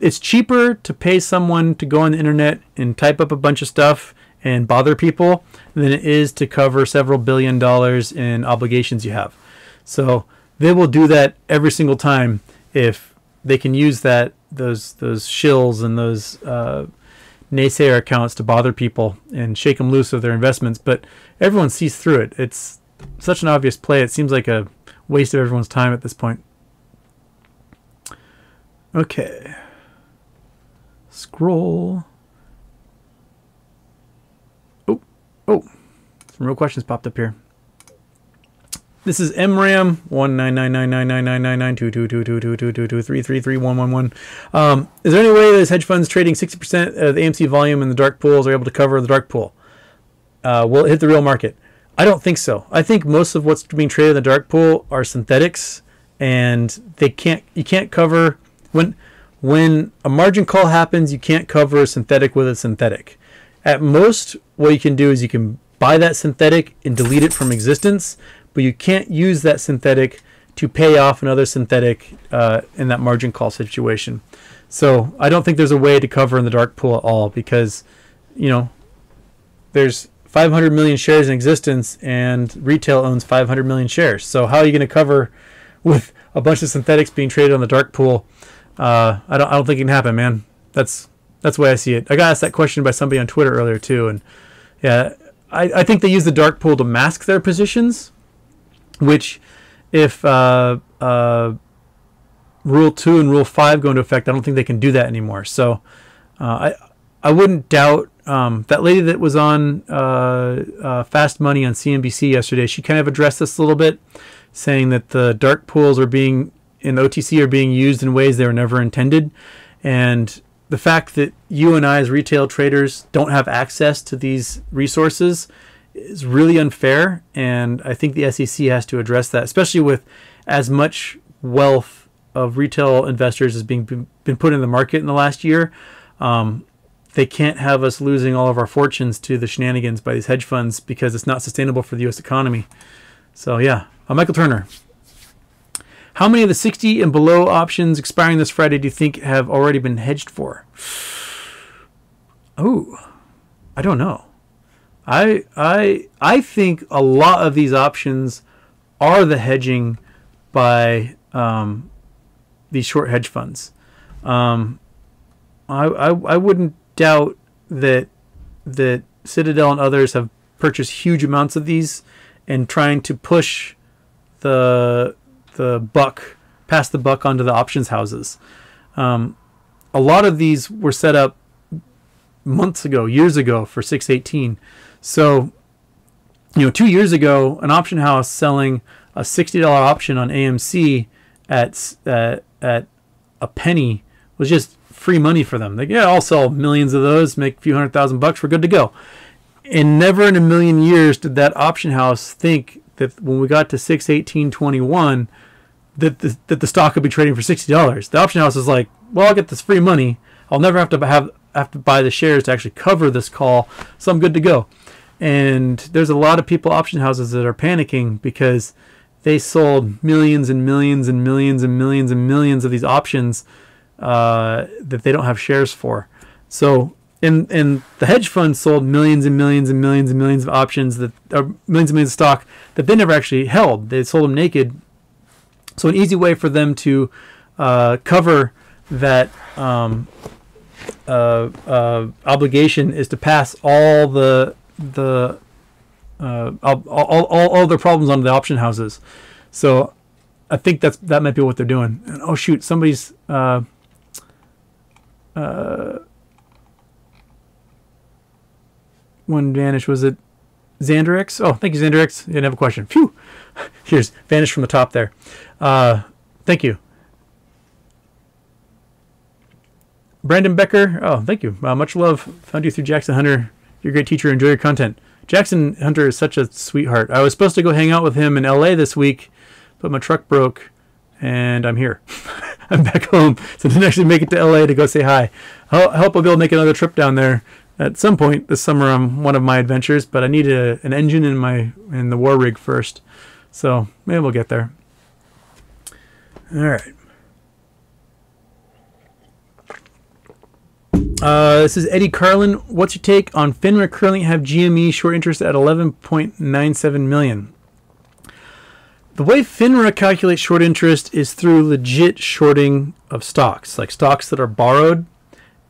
it's cheaper to pay someone to go on the internet and type up a bunch of stuff and bother people than it is to cover several billion dollars in obligations you have. So they will do that every single time if they can use that those those shills and those uh, naysayer accounts to bother people and shake them loose of their investments. But everyone sees through it. It's such an obvious play. It seems like a waste of everyone's time at this point. Okay. Scroll. Oh, oh, some real questions popped up here. This is MRAM one nine nine nine nine nine nine nine nine two two two two two two two two three three three one one one. Um, is there any way that hedge funds trading sixty percent of the AMC volume in the dark pools are able to cover the dark pool? Uh, will it hit the real market? I don't think so. I think most of what's being traded in the dark pool are synthetics, and they can't. You can't cover when when a margin call happens. You can't cover a synthetic with a synthetic. At most, what you can do is you can buy that synthetic and delete it from existence but you can't use that synthetic to pay off another synthetic uh, in that margin call situation. So I don't think there's a way to cover in the dark pool at all because, you know, there's 500 million shares in existence and retail owns 500 million shares. So how are you going to cover with a bunch of synthetics being traded on the dark pool? Uh, I don't. I don't think it can happen, man. That's that's the way I see it. I got asked that question by somebody on Twitter earlier too, and yeah, I, I think they use the dark pool to mask their positions which if uh, uh, Rule 2 and Rule 5 go into effect, I don't think they can do that anymore. So uh, I, I wouldn't doubt um, that lady that was on uh, uh, Fast Money on CNBC yesterday, she kind of addressed this a little bit, saying that the dark pools are being in OTC are being used in ways they were never intended. And the fact that you and I, as retail traders, don't have access to these resources is really unfair, and I think the SEC has to address that, especially with as much wealth of retail investors as being been put in the market in the last year. Um, they can't have us losing all of our fortunes to the shenanigans by these hedge funds because it's not sustainable for the U.S. economy. So yeah, uh, Michael Turner. How many of the 60 and below options expiring this Friday do you think have already been hedged for? Oh, I don't know. I I I think a lot of these options are the hedging by um, these short hedge funds. Um, I, I I wouldn't doubt that that Citadel and others have purchased huge amounts of these and trying to push the the buck past the buck onto the options houses. Um, a lot of these were set up months ago, years ago for 618. So, you know, two years ago, an option house selling a sixty dollar option on AMC at at a penny was just free money for them. Like, yeah, I'll sell millions of those, make a few hundred thousand bucks, we're good to go. And never in a million years did that option house think that when we got to six eighteen twenty one, that the, that the stock could be trading for sixty dollars. The option house is like, well, I'll get this free money. I'll never have to have have to buy the shares to actually cover this call, so I'm good to go. And there's a lot of people, option houses, that are panicking because they sold millions and millions and millions and millions and millions of these options uh, that they don't have shares for. So, and and the hedge funds sold millions and millions and millions and millions of options that are millions and millions of stock that they never actually held. They sold them naked. So, an easy way for them to uh, cover that um, uh, uh obligation is to pass all the the uh, all, all, all, their problems on the option houses. So I think that's that might be what they're doing. And oh shoot, somebody's uh, uh, one vanished. Was it Xanderix? Oh, thank you, Xanderix. You didn't have a question. Phew. Here's vanished from the top there. Uh, thank you. Brandon Becker. Oh, thank you. Uh, much love. Found you through Jackson Hunter. You're a great teacher. Enjoy your content. Jackson Hunter is such a sweetheart. I was supposed to go hang out with him in LA this week, but my truck broke and I'm here. I'm back home. So I didn't actually make it to LA to go say hi. I hope I'll be able to make another trip down there at some point this summer on one of my adventures, but I need a, an engine in my in the war rig first. So maybe we'll get there. All right. Uh, this is Eddie Carlin. What's your take on FINRA currently have GME short interest at 11.97 million? The way FINRA calculates short interest is through legit shorting of stocks, like stocks that are borrowed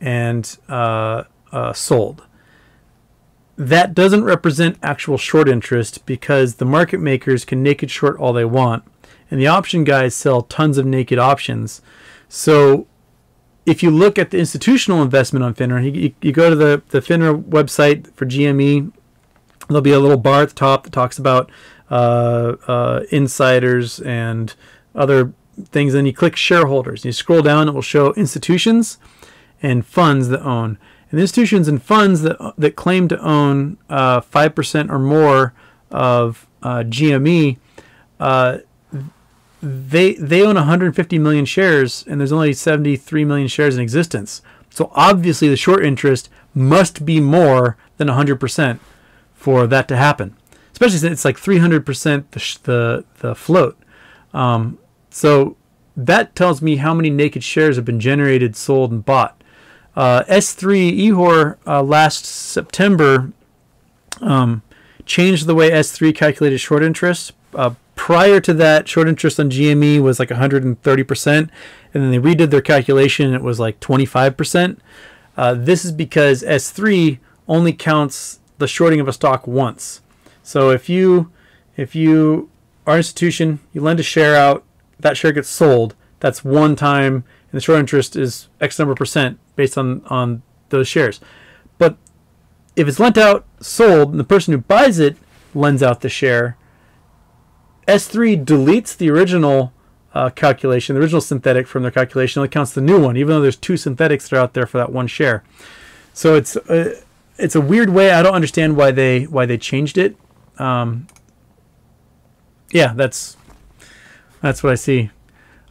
and uh, uh, sold. That doesn't represent actual short interest because the market makers can naked short all they want, and the option guys sell tons of naked options. So if you look at the institutional investment on FINRA, you, you, go to the, the FINRA website for GME, there'll be a little bar at the top that talks about uh, uh, insiders and other things. Then you click shareholders. You scroll down, it will show institutions and funds that own. And institutions and funds that, that claim to own uh, 5% or more of uh, GME uh, they they own 150 million shares and there's only 73 million shares in existence. So obviously the short interest must be more than 100% for that to happen. Especially since it's like 300% the the, the float. Um, so that tells me how many naked shares have been generated, sold, and bought. Uh, S3 Ihor uh, last September um, changed the way S3 calculated short interest. Uh, prior to that, short interest on GME was like 130%, and then they redid their calculation and it was like 25%. Uh, this is because S3 only counts the shorting of a stock once. So if you if you are an institution, you lend a share out, that share gets sold, that's one time, and the short interest is X number percent based on, on those shares. But if it's lent out, sold, and the person who buys it lends out the share, S3 deletes the original uh, calculation, the original synthetic from their calculation, only counts the new one, even though there's two synthetics that are out there for that one share. So it's uh, it's a weird way. I don't understand why they why they changed it. Um, yeah, that's that's what I see.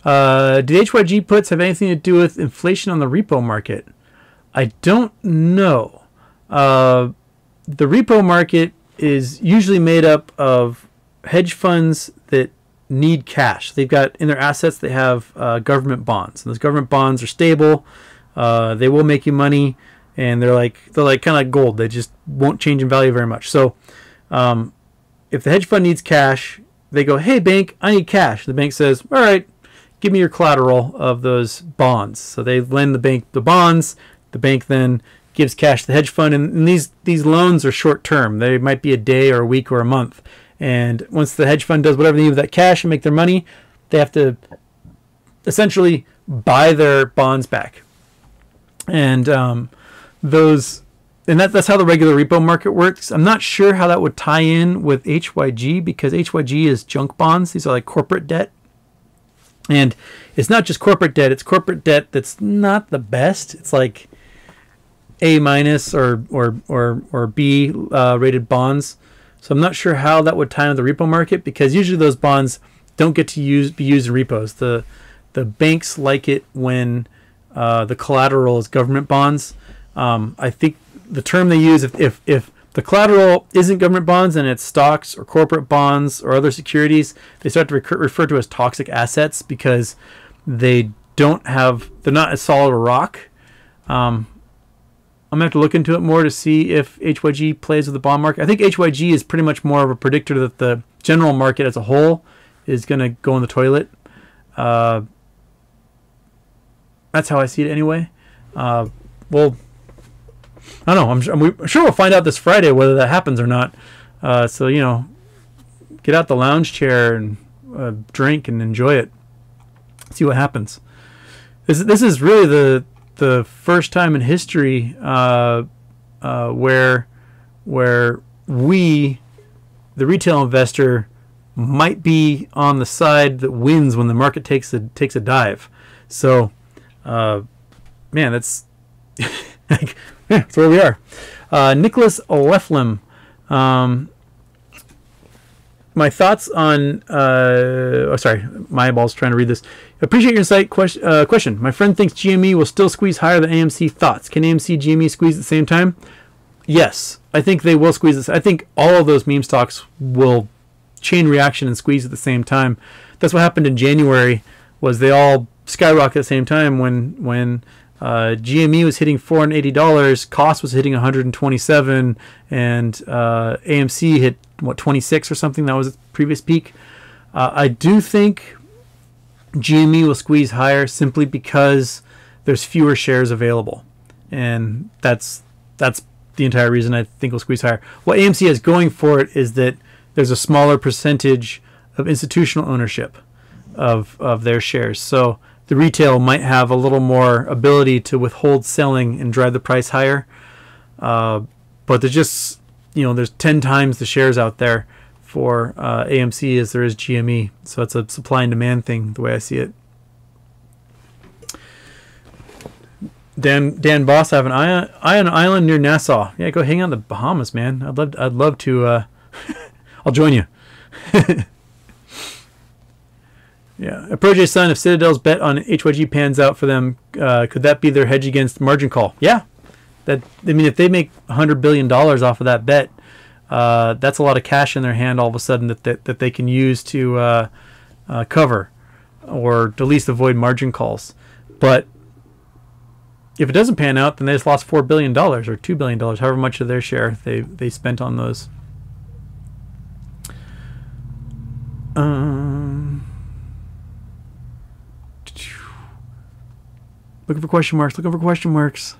Uh, did HYG puts have anything to do with inflation on the repo market? I don't know. Uh, the repo market is usually made up of hedge funds that need cash. They've got in their assets they have uh, government bonds, and those government bonds are stable. Uh, they will make you money, and they're like they're like kind of like gold. They just won't change in value very much. So, um, if the hedge fund needs cash, they go, "Hey bank, I need cash." The bank says, "All right, give me your collateral of those bonds." So they lend the bank the bonds. The bank then gives cash to the hedge fund, and, and these these loans are short term. They might be a day or a week or a month. And once the hedge fund does whatever they need with that cash and make their money, they have to essentially buy their bonds back. And um, those, and that, that's how the regular repo market works. I'm not sure how that would tie in with HYG because HYG is junk bonds. These are like corporate debt. And it's not just corporate debt, it's corporate debt that's not the best. It's like A minus or, or, or, or B uh, rated bonds. So I'm not sure how that would tie into the repo market because usually those bonds don't get to use be used in repos. The the banks like it when uh, the collateral is government bonds. Um, I think the term they use if, if if the collateral isn't government bonds and it's stocks or corporate bonds or other securities, they start to recur, refer to as toxic assets because they don't have they're not as solid a rock. Um, I'm gonna have to look into it more to see if HYG plays with the bond market. I think HYG is pretty much more of a predictor that the general market as a whole is gonna go in the toilet. Uh, that's how I see it anyway. Uh, well, I don't know. I'm, I'm, sure we'll find out this Friday whether that happens or not. Uh, so you know, get out the lounge chair and uh, drink and enjoy it. See what happens. This this is really the the first time in history uh, uh, where where we, the retail investor, might be on the side that wins when the market takes a takes a dive. So, uh, man, that's like, yeah, that's where we are. Uh, Nicholas Leflim. Um, my thoughts on uh, oh sorry my eyeballs trying to read this. Appreciate your insight question, uh, question. My friend thinks gme will still squeeze higher than amc thoughts. Can amc gme squeeze at the same time? Yes. I think they will squeeze this. I think all of those meme stocks will chain reaction and squeeze at the same time. That's what happened in january was they all skyrocket at the same time when when uh, GME was hitting $480, Koss was hitting 127, and uh, AMC hit what 26 or something. That was its previous peak. Uh, I do think GME will squeeze higher simply because there's fewer shares available, and that's that's the entire reason I think will squeeze higher. What AMC has going for it is that there's a smaller percentage of institutional ownership of of their shares. So the retail might have a little more ability to withhold selling and drive the price higher. Uh, but there's just you know there's 10 times the shares out there for uh, AMC as there is GME. So it's a supply and demand thing the way I see it. Dan Dan Boss, I have an ion, ion island near Nassau. Yeah, go hang out in the Bahamas, man. I'd love I'd love to. Uh, I'll join you. Yeah, a Protege Sun. If Citadel's bet on HYG pans out for them, uh, could that be their hedge against margin call? Yeah, that I mean, if they make hundred billion dollars off of that bet, uh, that's a lot of cash in their hand all of a sudden that that, that they can use to uh, uh cover or at least avoid margin calls. But if it doesn't pan out, then they just lost four billion dollars or two billion dollars, however much of their share they they spent on those. Um. Looking for question marks. Looking for question marks.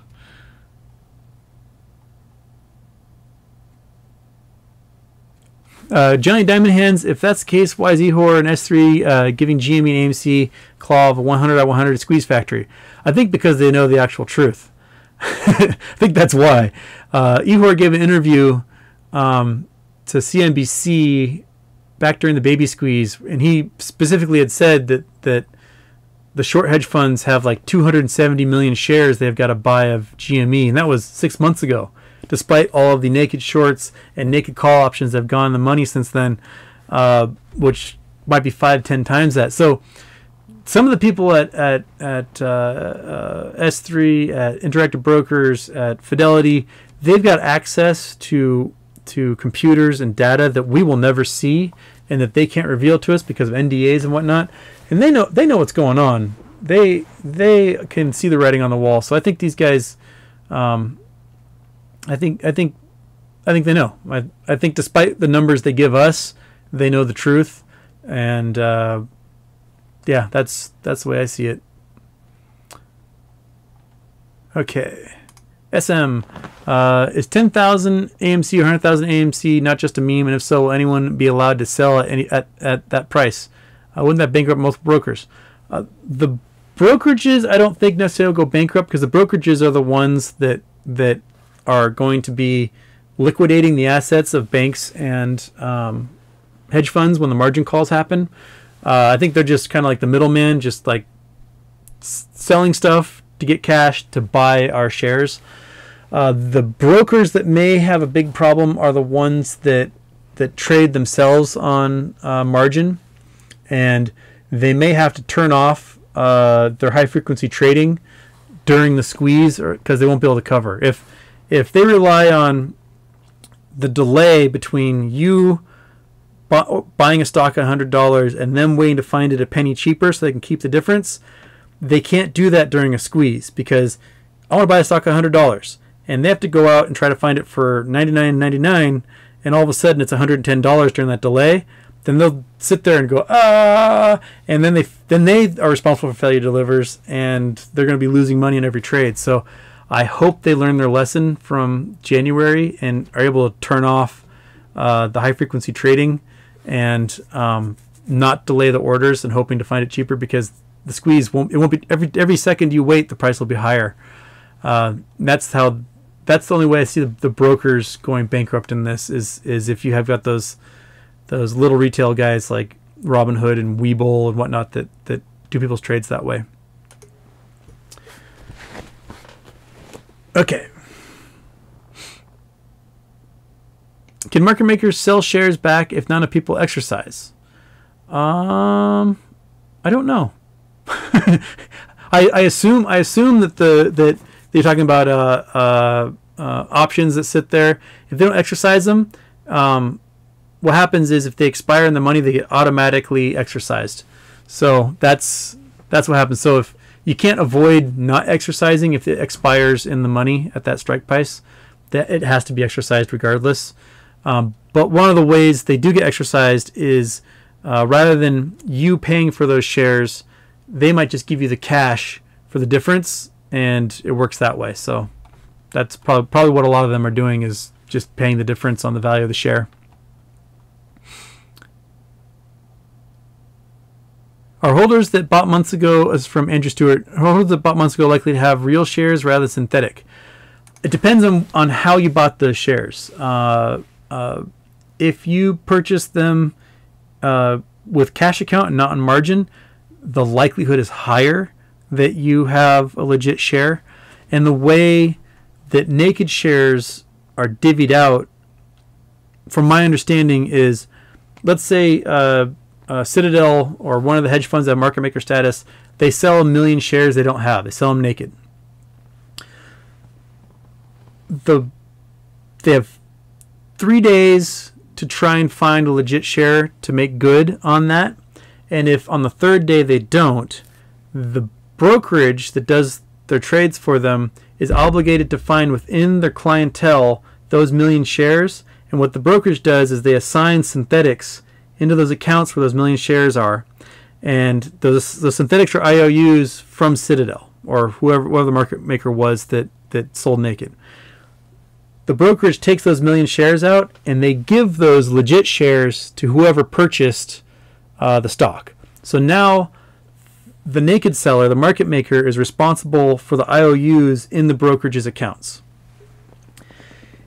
Uh, Johnny Diamond Hands, if that's the case, why is Ihor and S3 uh, giving GME and AMC claw of 100 at 100 squeeze factory? I think because they know the actual truth. I think that's why. Uh, Ihor gave an interview um, to CNBC back during the baby squeeze, and he specifically had said that that the short hedge funds have like 270 million shares they've got to buy of GME, and that was six months ago. Despite all of the naked shorts and naked call options have gone the money since then, uh, which might be five, ten times that. So some of the people at at at uh, uh, S3, at Interactive Brokers, at Fidelity, they've got access to to computers and data that we will never see and that they can't reveal to us because of NDAs and whatnot and they know they know what's going on. They they can see the writing on the wall. So I think these guys, um, I think I think I think they know. I I think despite the numbers they give us, they know the truth, and uh, yeah, that's that's the way I see it. Okay. SM uh, is 10,000 AMC or 100,000 AMC not just a meme, and if so, will anyone be allowed to sell at any at, at that price? Uh, wouldn't that bankrupt most brokers? Uh, the brokerages, I don't think necessarily go bankrupt because the brokerages are the ones that that are going to be liquidating the assets of banks and um, hedge funds when the margin calls happen. Uh, I think they're just kind of like the middleman, just like s- selling stuff to get cash to buy our shares. Uh, the brokers that may have a big problem are the ones that that trade themselves on uh, margin and they may have to turn off uh, their high frequency trading during the squeeze or because they won't be able to cover if if they rely on the delay between you bu- buying a stock at $100 and them waiting to find it a penny cheaper so they can keep the difference they can't do that during a squeeze because I want to buy a stock at $100 and they have to go out and try to find it for $99.99 and all of a sudden it's $110 during that delay then they'll sit there and go ah, and then they then they are responsible for failure delivers, and they're going to be losing money in every trade. So I hope they learn their lesson from January and are able to turn off uh, the high frequency trading and um, not delay the orders and hoping to find it cheaper because the squeeze won't it won't be every every second you wait the price will be higher. Uh, that's how that's the only way I see the, the brokers going bankrupt in this is is if you have got those those little retail guys like Robinhood and Webull and whatnot that that do people's trades that way. Okay. Can market makers sell shares back if not enough people exercise? Um, I don't know. I, I assume I assume that the that you're talking about uh, uh, uh, options that sit there. If they don't exercise them, um, what happens is if they expire in the money, they get automatically exercised. So that's that's what happens. So if you can't avoid not exercising if it expires in the money at that strike price, that it has to be exercised regardless. Um, but one of the ways they do get exercised is uh, rather than you paying for those shares, they might just give you the cash for the difference, and it works that way. So that's probably probably what a lot of them are doing is just paying the difference on the value of the share. Are holders that bought months ago, as from Andrew Stewart, are holders that bought months ago likely to have real shares rather synthetic? It depends on, on how you bought the shares. Uh, uh, if you purchased them uh, with cash account and not on margin, the likelihood is higher that you have a legit share. And the way that naked shares are divvied out, from my understanding, is let's say uh, Citadel or one of the hedge funds that have market maker status, they sell a million shares they don't have. They sell them naked. The they have three days to try and find a legit share to make good on that. And if on the third day they don't, the brokerage that does their trades for them is obligated to find within their clientele those million shares. And what the brokerage does is they assign synthetics into those accounts where those million shares are. And those, those synthetics are IOUs from Citadel or whoever, whatever the market maker was that, that sold naked. The brokerage takes those million shares out and they give those legit shares to whoever purchased uh, the stock. So now the naked seller, the market maker, is responsible for the IOUs in the brokerage's accounts.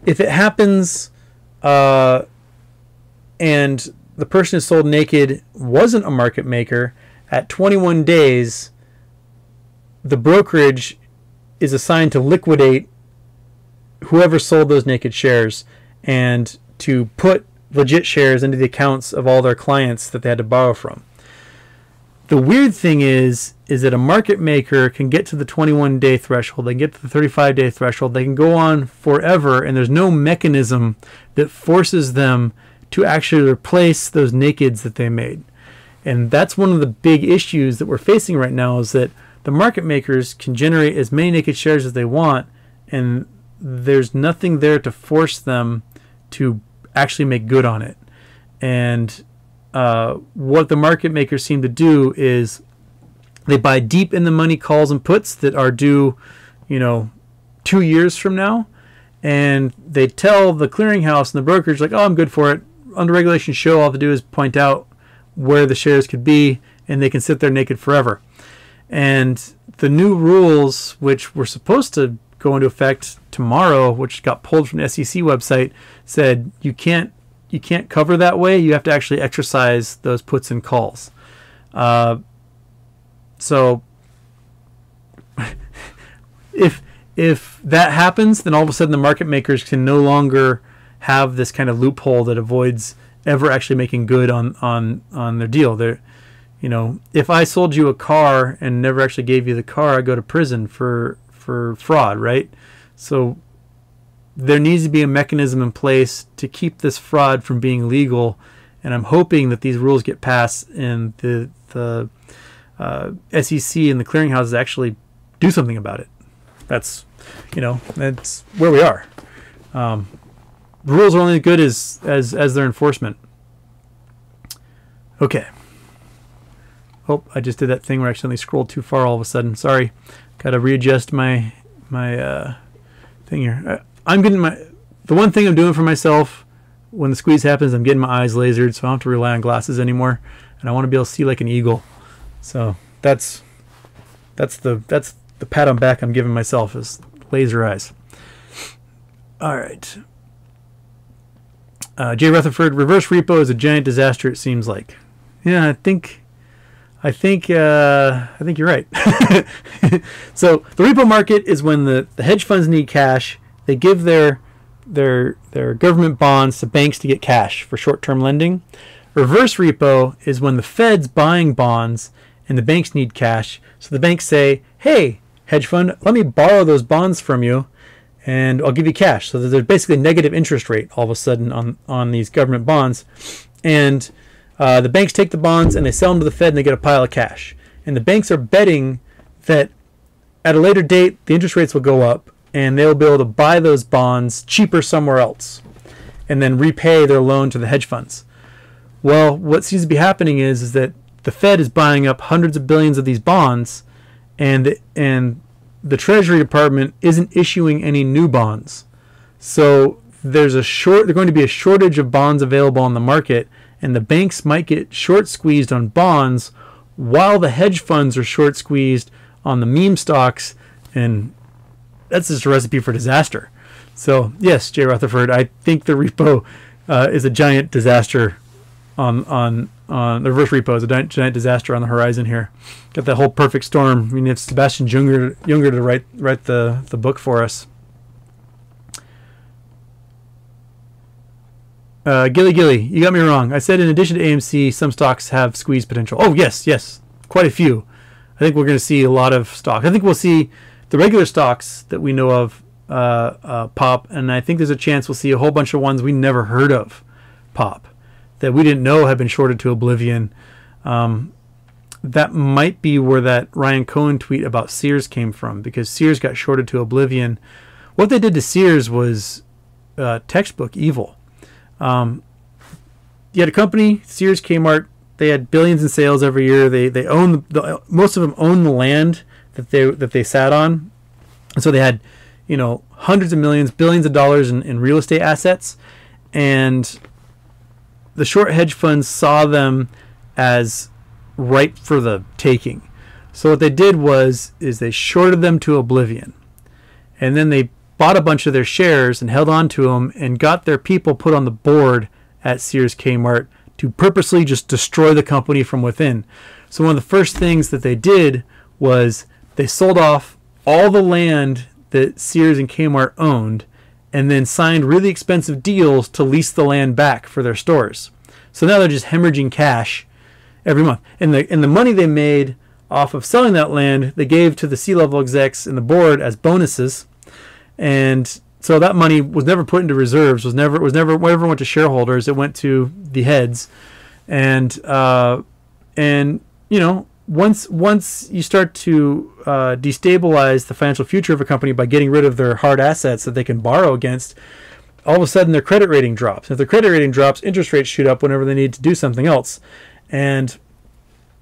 If it happens uh, and the person who sold naked wasn't a market maker, at 21 days, the brokerage is assigned to liquidate whoever sold those naked shares and to put legit shares into the accounts of all their clients that they had to borrow from. The weird thing is is that a market maker can get to the 21 day threshold, they can get to the 35 day threshold, they can go on forever and there's no mechanism that forces them to actually replace those nakeds that they made. And that's one of the big issues that we're facing right now is that the market makers can generate as many naked shares as they want and there's nothing there to force them to actually make good on it. And uh, what the market makers seem to do is they buy deep in the money calls and puts that are due, you know, two years from now. And they tell the clearinghouse and the brokerage, like, oh, I'm good for it. Under Regulation SHO, all I have to do is point out where the shares could be, and they can sit there naked forever. And the new rules, which were supposed to go into effect tomorrow, which got pulled from the SEC website, said you can't you can't cover that way. You have to actually exercise those puts and calls. Uh, so if if that happens, then all of a sudden the market makers can no longer have this kind of loophole that avoids ever actually making good on on on their deal. They're you know, if I sold you a car and never actually gave you the car, I go to prison for for fraud, right? So there needs to be a mechanism in place to keep this fraud from being legal, and I'm hoping that these rules get passed and the the uh, SEC and the clearinghouses actually do something about it. That's you know that's where we are. Um, rules are only as good as as as their enforcement. Okay. Oh, I just did that thing where I accidentally scrolled too far all of a sudden. Sorry. Got to readjust my my uh, thing here. Uh, I'm getting my the one thing I'm doing for myself when the squeeze happens. I'm getting my eyes lasered, so I don't have to rely on glasses anymore, and I want to be able to see like an eagle. So that's that's the that's the pat on back I'm giving myself is laser eyes. All right. Uh, Jay Rutherford, reverse repo is a giant disaster. It seems like. Yeah, I think, I think, uh, I think you're right. so the repo market is when the, the hedge funds need cash. They give their their their government bonds to banks to get cash for short-term lending. Reverse repo is when the Fed's buying bonds and the banks need cash. So the banks say, "Hey, hedge fund, let me borrow those bonds from you and I'll give you cash. So there's basically negative interest rate all of a sudden on, on these government bonds. And uh, the banks take the bonds and they sell them to the Fed and they get a pile of cash. And the banks are betting that at a later date, the interest rates will go up and they'll be able to buy those bonds cheaper somewhere else and then repay their loan to the hedge funds. Well, what seems to be happening is, is that the Fed is buying up hundreds of billions of these bonds and and the Treasury Department isn't issuing any new bonds. So there's a short there's going to be a shortage of bonds available on the market and the banks might get short squeezed on bonds while the hedge funds are short squeezed on the meme stocks and that's just a recipe for disaster. So yes, Jay Rutherford, I think the repo uh, is a giant disaster on on on the reverse repo is a giant, disaster on the horizon here. Got that whole perfect storm. I mean, it's Sebastian Junger, Junger to write write the the book for us. Uh, Gilly Gilly, you got me wrong. I said in addition to AMC, some stocks have squeeze potential. Oh yes, yes, quite a few. I think we're going to see a lot of stocks. I think we'll see the regular stocks that we know of uh, uh, pop, and I think there's a chance we'll see a whole bunch of ones we never heard of pop that we didn't know had been shorted to oblivion. Um, that might be where that Ryan Cohen tweet about Sears came from because Sears got shorted to oblivion. What they did to Sears was uh, textbook evil. Um, you had a company, Sears Kmart. They had billions in sales every year. They they own the, most of them own the land that they that they sat on, and so they had you know hundreds of millions, billions of dollars in, in real estate assets, and the short hedge funds saw them as ripe for the taking. So what they did was is they shorted them to oblivion. And then they bought a bunch of their shares and held on to them and got their people put on the board at Sears Kmart to purposely just destroy the company from within. So one of the first things that they did was they sold off all the land that Sears and Kmart owned and then signed really expensive deals to lease the land back for their stores. So now they're just hemorrhaging cash every month. And the and the money they made off of selling that land, they gave to the C-level execs and the board as bonuses. And so that money was never put into reserves, was never was never whatever went to shareholders, it went to the heads. And uh, and you know, once once you start to uh, destabilize the financial future of a company by getting rid of their hard assets that they can borrow against, all of a sudden their credit rating drops. If their credit rating drops, interest rates shoot up whenever they need to do something else, and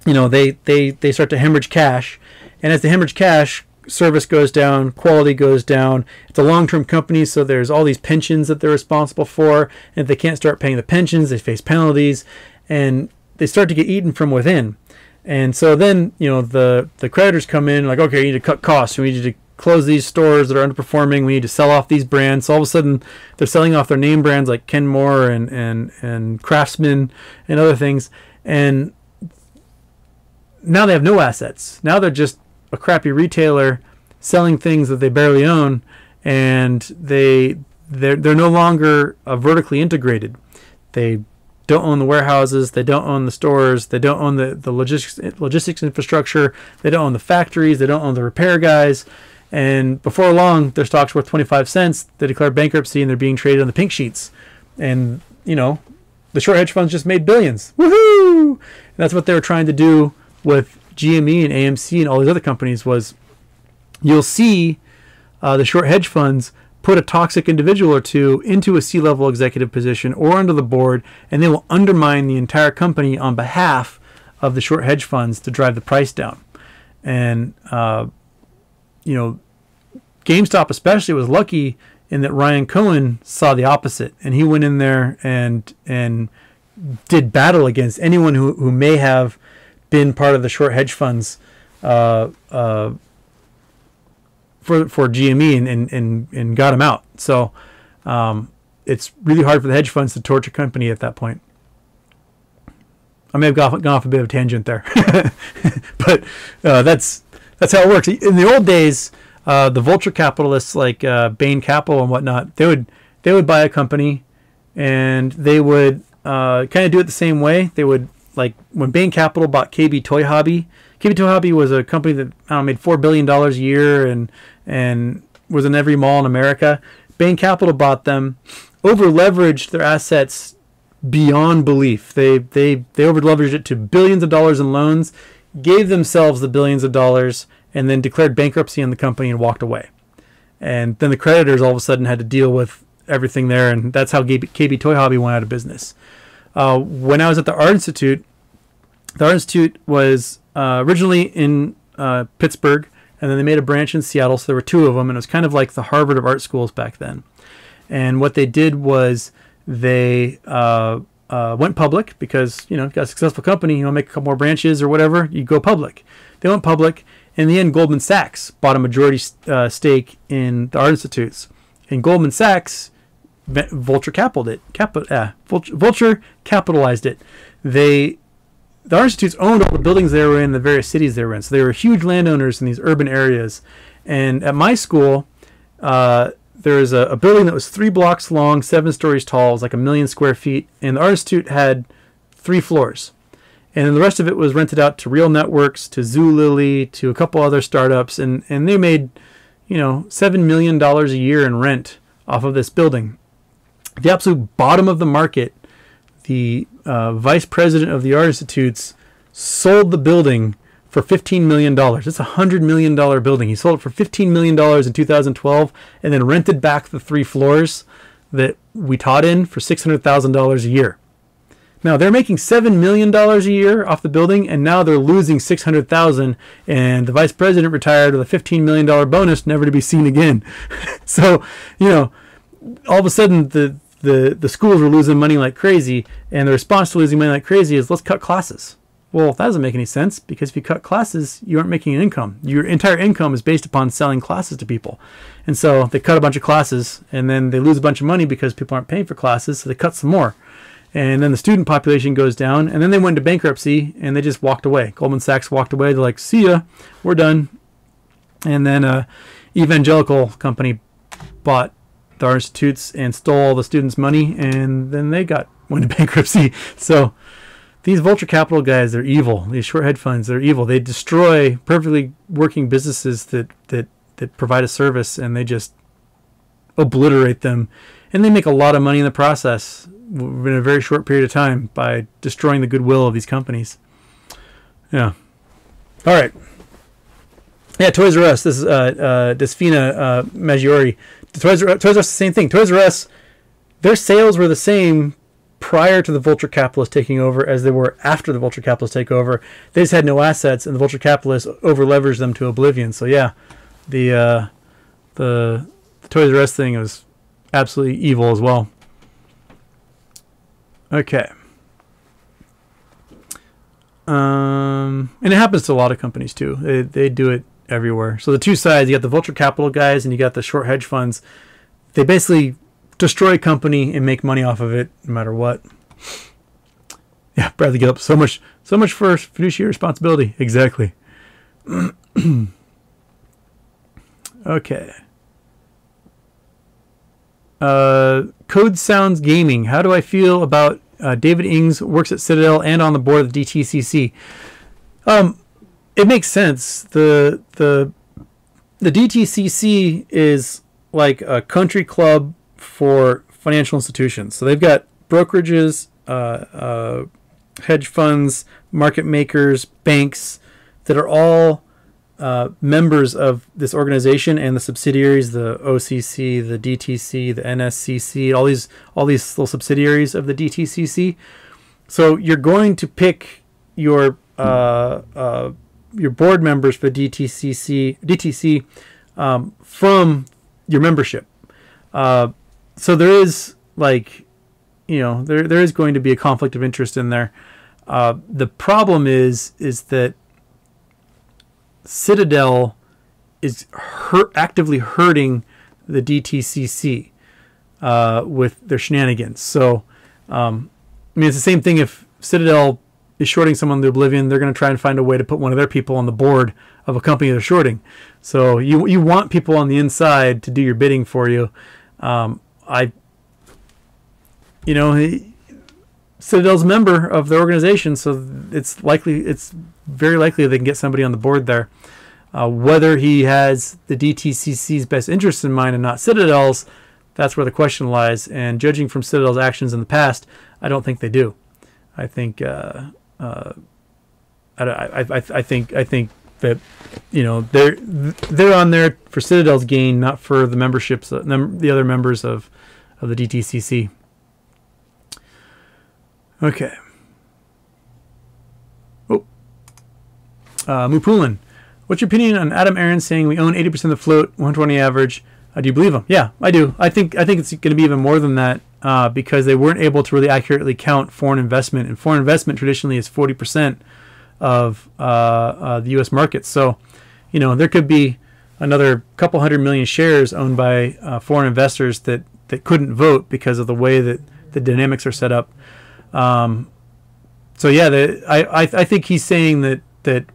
you know they they they start to hemorrhage cash, and as they hemorrhage cash, service goes down, quality goes down. It's a long-term company, so there's all these pensions that they're responsible for, and if they can't start paying the pensions, they face penalties, and they start to get eaten from within. And so then, you know, the the creditors come in like, okay, you need to cut costs. We need to close these stores that are underperforming. We need to sell off these brands. So all of a sudden, they're selling off their name brands like Kenmore and and and Craftsman and other things. And now they have no assets. Now they're just a crappy retailer selling things that they barely own, and they they're they're no longer uh, vertically integrated. They don't own the warehouses, they don't own the stores, they don't own the, the logistics logistics infrastructure, they don't own the factories, they don't own the repair guys. And before long, their stock's worth 25 cents. They declare bankruptcy and they're being traded on the pink sheets. And, you know, the short hedge funds just made billions. Woohoo! And that's what they were trying to do with GME and AMC and all these other companies was you'll see uh, the short hedge funds put a toxic individual or two into a C-level executive position or under the board, and they will undermine the entire company on behalf of the short hedge funds to drive the price down. And uh, you know, GameStop especially was lucky in that Ryan Cohen saw the opposite, and he went in there and and did battle against anyone who, who may have been part of the short hedge funds uh, uh, for for GME and, and, and, and got him out. So um, it's really hard for the hedge funds to a company at that point. I may have gone, gone off a bit of a tangent there, but uh, that's that's how it works. In the old days, uh, the vulture capitalists like uh, Bain Capital and whatnot, they would they would buy a company, and they would uh, kind of do it the same way. They would like when Bain Capital bought KB Toy Hobby. KB Toy Hobby was a company that know, made four billion dollars a year and and was in every mall in America. Bain Capital bought them, over leveraged their assets beyond belief. They they they overleveraged it to billions of dollars in loans, gave themselves the billions of dollars, and then declared bankruptcy on the company and walked away. And then the creditors all of a sudden had to deal with everything there, and that's how KB, KB Toy Hobby went out of business. Uh, when I was at the Art Institute, the Art Institute was uh, originally in uh, Pittsburgh, and then they made a branch in Seattle. So there were two of them, and it was kind of like the Harvard of art schools back then. And what they did was they uh, uh, went public because you know got a successful company. You know, make a couple more branches or whatever. You go public. They went public. In the end, Goldman Sachs bought a majority uh, stake in the Art Institutes, and Goldman Sachs, Vulture capitaled it. Capi- uh, Vulture capitalized it. They the Art Institutes owned all the buildings they were in, the various cities they were in. So they were huge landowners in these urban areas. And at my school, uh, there was a, a, building that was three blocks long, seven stories tall. It was like a million square feet, and the Art Institute had three floors, and the rest of it was rented out to Real Networks, to Zulily, to a couple other startups, and and they made, you know, seven million dollars a year in rent off of this building. The absolute bottom of the market, the uh, vice president of the Art Institutes sold the building for $15 million. It's a $100 million building. He sold it for $15 million in 2012 and then rented back the three floors that we taught in for $600,000 a year. Now they're making $7 million a year off the building and now they're losing 600,000 and the vice president retired with a $15 million bonus never to be seen again. so, you know, all of a sudden the, the, the schools are losing money like crazy and the response to losing money like crazy is let's cut classes. Well, that doesn't make any sense because if you cut classes, you aren't making an income. Your entire income is based upon selling classes to people. And so they cut a bunch of classes and then they lose a bunch of money because people aren't paying for classes, so they cut some more. And then the student population goes down and then they went into bankruptcy and they just walked away. Goldman Sachs walked away. They're like, see ya, we're done. And then a evangelical company bought the institutes and stole all the students' money and then they got went into bankruptcy. So these vulture capital guys, they're evil. These short hedge funds, they're evil. They destroy perfectly working businesses that that that provide a service, and they just obliterate them, and they make a lot of money in the process in a very short period of time by destroying the goodwill of these companies. Yeah. All right. Yeah, Toys R Us. This is uh, uh, Desfina uh, Maggiore. Toys R, Toys R Us, the same thing. Toys R Us, their sales were the same prior to the vulture capitalists taking over as they were after the vulture capitalists take over. They just had no assets, and the vulture capitalists overleveraged them to oblivion. So yeah, the uh, the, the Toys R Us thing was absolutely evil as well. Okay. Um, and it happens to a lot of companies too. They, they do it everywhere. So the two sides, you got the vulture capital guys and you got the short hedge funds. They basically destroy a company and make money off of it no matter what. Yeah, Bradley Gilp. So much, so much for fiduciary responsibility. Exactly. okay. Uh, Code Sounds Gaming. How do I feel about uh, David Inggs works at Citadel and on the board of the DTCC? Um, it makes sense. The the the DTCC is like a country club for financial institutions. So they've got brokerages, uh, uh, hedge funds, market makers, banks that are all uh, members of this organization and the subsidiaries, the OCC, the DTC, the NSCC, all these all these little subsidiaries of the DTCC. So you're going to pick your uh, uh, your board members for DTCC DTC um, from your membership. Uh, so there is like, you know, there there is going to be a conflict of interest in there. Uh, the problem is is that Citadel is hurt, actively hurting the DTCC. uh, with their shenanigans. So, um, I mean, it's the same thing if Citadel is shorting someone to oblivion, they're going to try and find a way to put one of their people on the board of a company they're shorting. So you you want people on the inside to do your bidding for you. Um, I, you know, Citadel's a member of the organization, so it's likely it's very likely they can get somebody on the board there. Uh, whether he has the DTCC's best interests in mind and not Citadel's, that's where the question lies. And judging from Citadel's actions in the past, I don't think they do. I think uh, uh, I, I, I, I think I think that you know they're they're on there for Citadel's gain, not for the memberships, uh, the other members of of the DTCC. Okay. Oh, uh, Mupulin, what's your opinion on Adam Aron saying we own 80% of the float, 120 average? Uh, do you believe them? Yeah, I do. I think I think it's going to be even more than that uh, because they weren't able to really accurately count foreign investment, and foreign investment traditionally is 40% of uh, uh, the U.S. market. So, you know, there could be another couple hundred million shares owned by uh, foreign investors that that couldn't vote because of the way that the dynamics are set up. Um, so yeah, the, I, I I think he's saying that that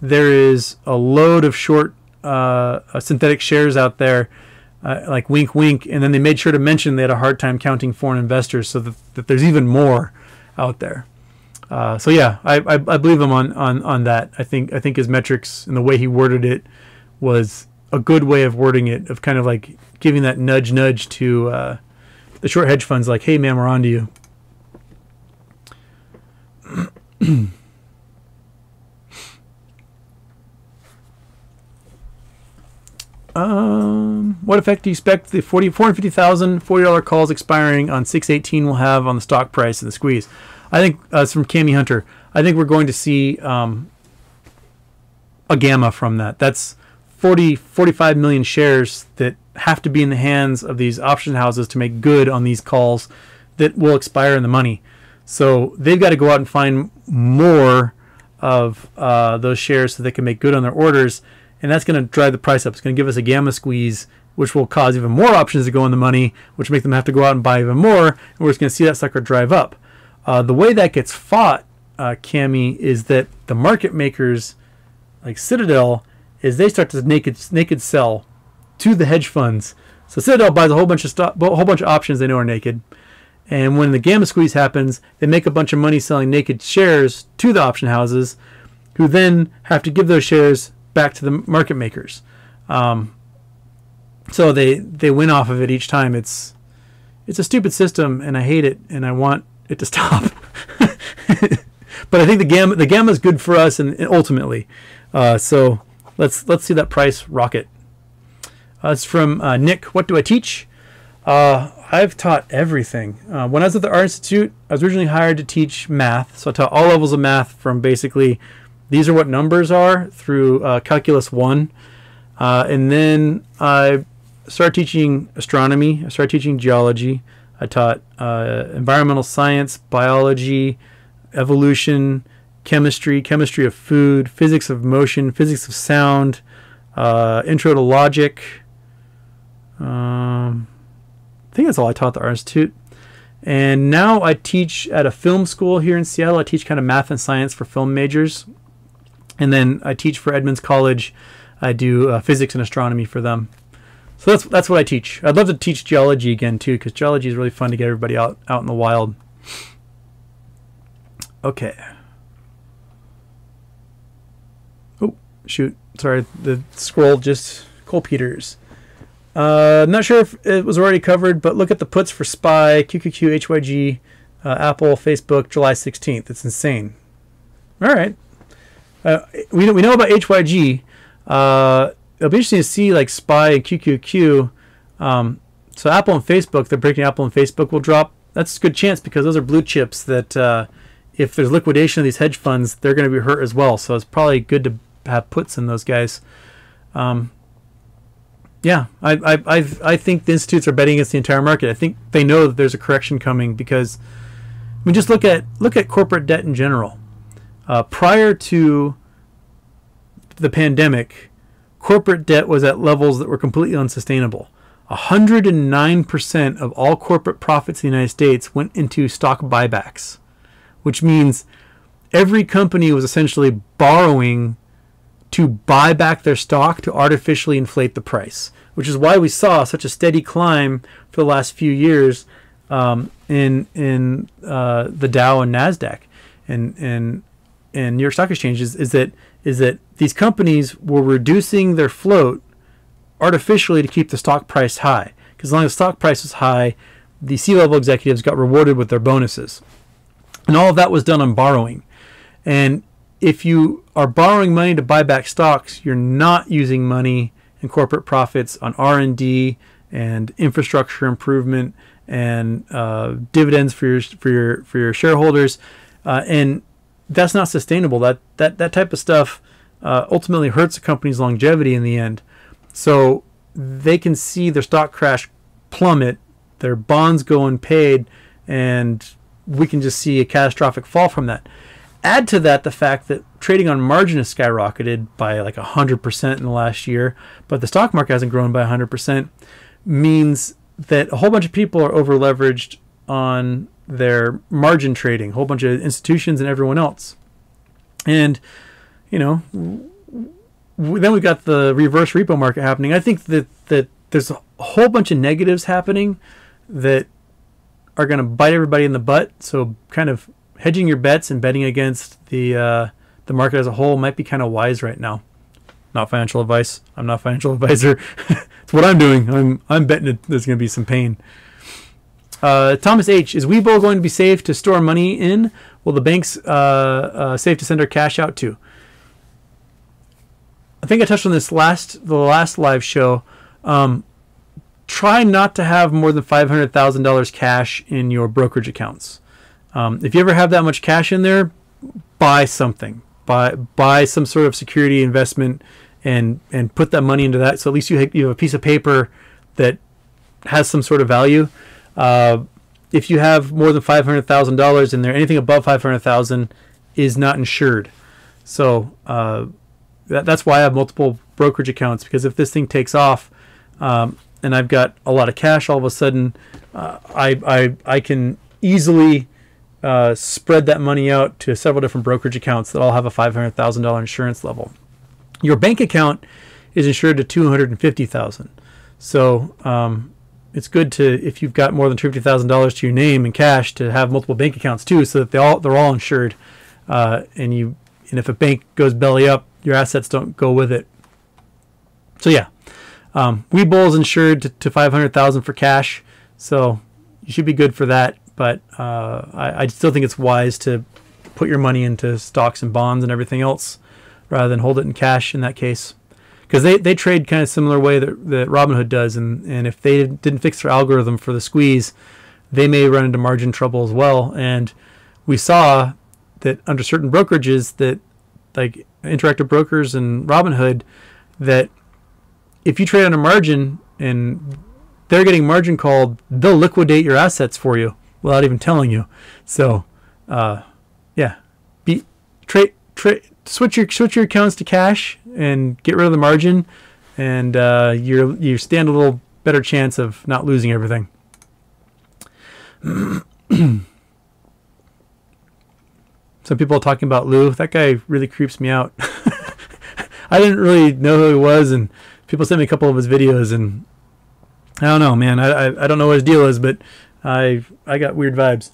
there is a load of short uh, synthetic shares out there uh, like wink, wink, and then they made sure to mention they had a hard time counting foreign investors, so that, that there's even more out there. Uh, so yeah, I, I, I, believe him on, on, on that. I think I think his metrics and the way he worded it was a good way of wording it, of kind of like giving that nudge nudge to uh, the short hedge funds, like, hey man, we're on to you. Um, what effect do you expect the 40, 450,000 $40 calls expiring on 618 will have on the stock price of the squeeze? I think uh, it's from Cami Hunter. I think we're going to see um, a gamma from that. That's 40, 45 million shares that have to be in the hands of these option houses to make good on these calls that will expire in the money. So they've got to go out and find more of uh, those shares so they can make good on their orders and that's going to drive the price up. It's going to give us a gamma squeeze, which will cause even more options to go in the money, which make them have to go out and buy even more, and we're just going to see that sucker drive up. Uh, the way that gets fought, uh, Cami, is that the market makers, like Citadel, is they start to naked naked sell to the hedge funds. So Citadel buys a whole bunch of stock, a whole bunch of options they know are naked, and when the gamma squeeze happens, they make a bunch of money selling naked shares to the option houses, who then have to give those shares back to the market makers. Um, so they they win off of it each time. It's it's a stupid system, and I hate it, and I want it to stop. but I think the gamma the gamma is good for us, and, and ultimately, uh, so let's let's see that price rocket. Uh, it's from uh, Nick. What do I teach? Uh, I've taught everything. Uh, when I was at the Art Institute, I was originally hired to teach math, so I taught all levels of math from basically these are what numbers are through uh, Calculus 1. Uh, and then I started teaching astronomy. I started teaching geology. I taught uh, environmental science, biology, evolution, chemistry, chemistry of food, physics of motion, physics of sound, uh, intro to logic. Um, I think that's all I taught at the Art Institute. And now I teach at a film school here in Seattle. I teach kind of math and science for film majors. And then I teach for Edmonds College. I do uh, physics and astronomy for them. So that's that's what I teach. I'd love to teach geology again too, because geology is really fun to get everybody out out in the wild. Okay. Oh shoot! Sorry, the scroll just Cole Peters. Uh, I'm not sure if it was already covered, but look at the puts for SPY, QQQ, HYG, uh, Apple, Facebook, July 16th. It's insane. All right, uh, we know, we know about HYG. Uh, it'll be interesting to see like Spy and QQQ. Um, so Apple and Facebook, they're breaking Apple and Facebook will drop. That's a good chance because those are blue chips that uh, if there's liquidation of these hedge funds, they're going to be hurt as well. So it's probably good to have puts in those guys. Um, yeah, I, I, I, I think the institutes are betting against the entire market. I think they know that there's a correction coming because I mean, just look at look at corporate debt in general. Uh, prior to the pandemic, corporate debt was at levels that were completely unsustainable. 109% of all corporate profits in the United States went into stock buybacks, which means every company was essentially borrowing to buy back their stock to artificially inflate the price, which is why we saw such a steady climb for the last few years um, in in uh, the Dow and Nasdaq and and and New York Stock Exchange is, is that is that these companies were reducing their float artificially to keep the stock price high. Because as long as the stock price was high, the C-level executives got rewarded with their bonuses, and all of that was done on borrowing. And if you are borrowing money to buy back stocks, you're not using money and corporate profits on R&D and infrastructure improvement and uh, dividends for your for your for your shareholders, uh, and that's not sustainable. That that that type of stuff uh, ultimately hurts a company's longevity in the end. So they can see their stock crash plummet, their bonds go unpaid, and we can just see a catastrophic fall from that. Add to that the fact that trading on margin has skyrocketed by like 100% in the last year, but the stock market hasn't grown by 100%, means that a whole bunch of people are over leveraged on their margin trading, a whole bunch of institutions and everyone else. And, you know, then we've got the reverse repo market happening. I think that, that there's a whole bunch of negatives happening that are going to bite everybody in the butt. So, kind of hedging your bets and betting against the uh, the market as a whole might be kind of wise right now. Not financial advice. I'm not financial advisor. it's what I'm doing. I'm I'm betting there's going to be some pain. Uh, Thomas H. Is Webull going to be safe to store money in? Will the banks uh, uh, safe to send our cash out to? I think I touched on this last the last live show. Um, try not to have more than five hundred thousand dollars cash in your brokerage accounts. Um, if you ever have that much cash in there, buy something. Buy buy some sort of security investment and and put that money into that. So at least you you have a piece of paper that has some sort of value. Uh, if you have more than five hundred thousand dollars in there, anything above five hundred thousand is not insured. So uh, that, that's why I have multiple brokerage accounts because if this thing takes off, um, and I've got a lot of cash, all of a sudden, uh, I, I I can easily uh, spread that money out to several different brokerage accounts that all have a five hundred thousand dollar insurance level. Your bank account is insured to two hundred and fifty thousand. So um, it's good to if you've got more than fifty thousand dollars to your name in cash to have multiple bank accounts too, so that they all they're all insured. Uh, and you and if a bank goes belly up, your assets don't go with it. So yeah, um, Webull is insured to, to five hundred thousand for cash, so you should be good for that. But uh, I, I still think it's wise to put your money into stocks and bonds and everything else rather than hold it in cash in that case because they, they trade kind of similar way that, that Robinhood does, and, and if they didn't fix their algorithm for the squeeze, they may run into margin trouble as well. And we saw that under certain brokerages that like Interactive Brokers and Robinhood, that if you trade on a margin and they're getting margin called, they'll liquidate your assets for you without even telling you. So, uh, yeah, be trade trade switch your switch your accounts to cash and get rid of the margin, and uh, you you stand a little better chance of not losing everything. Some people are talking about Lou. That guy really creeps me out. I didn't really know who he was, and people sent me a couple of his videos, and I don't know, man. I, I, I don't know what his deal is, but I I got weird vibes.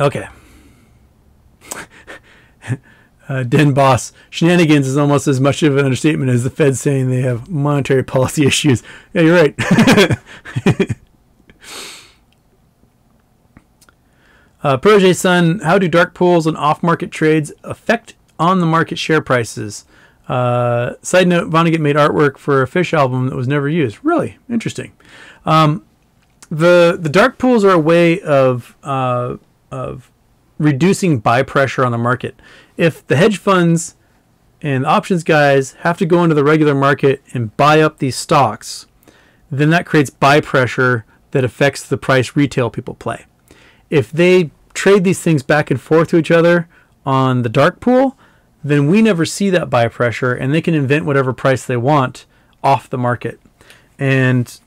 Okay. Uh, Den Boss, shenanigans is almost as much of an understatement as the Fed saying they have monetary policy issues. Yeah, you're right. uh, Protege Son, how do dark pools and off market trades affect on the market share prices? Uh, side note, Vonnegut made artwork for a Phish album that was never used. Really interesting. Um, the the dark pools are a way of uh, of reducing buy pressure on the market. If the hedge funds and options guys have to go into the regular market and buy up these stocks, then that creates buy pressure that affects the price retail people play. If they trade these things back and forth to each other on the dark pool, then we never see that buy pressure and they can invent whatever price they want off the market. And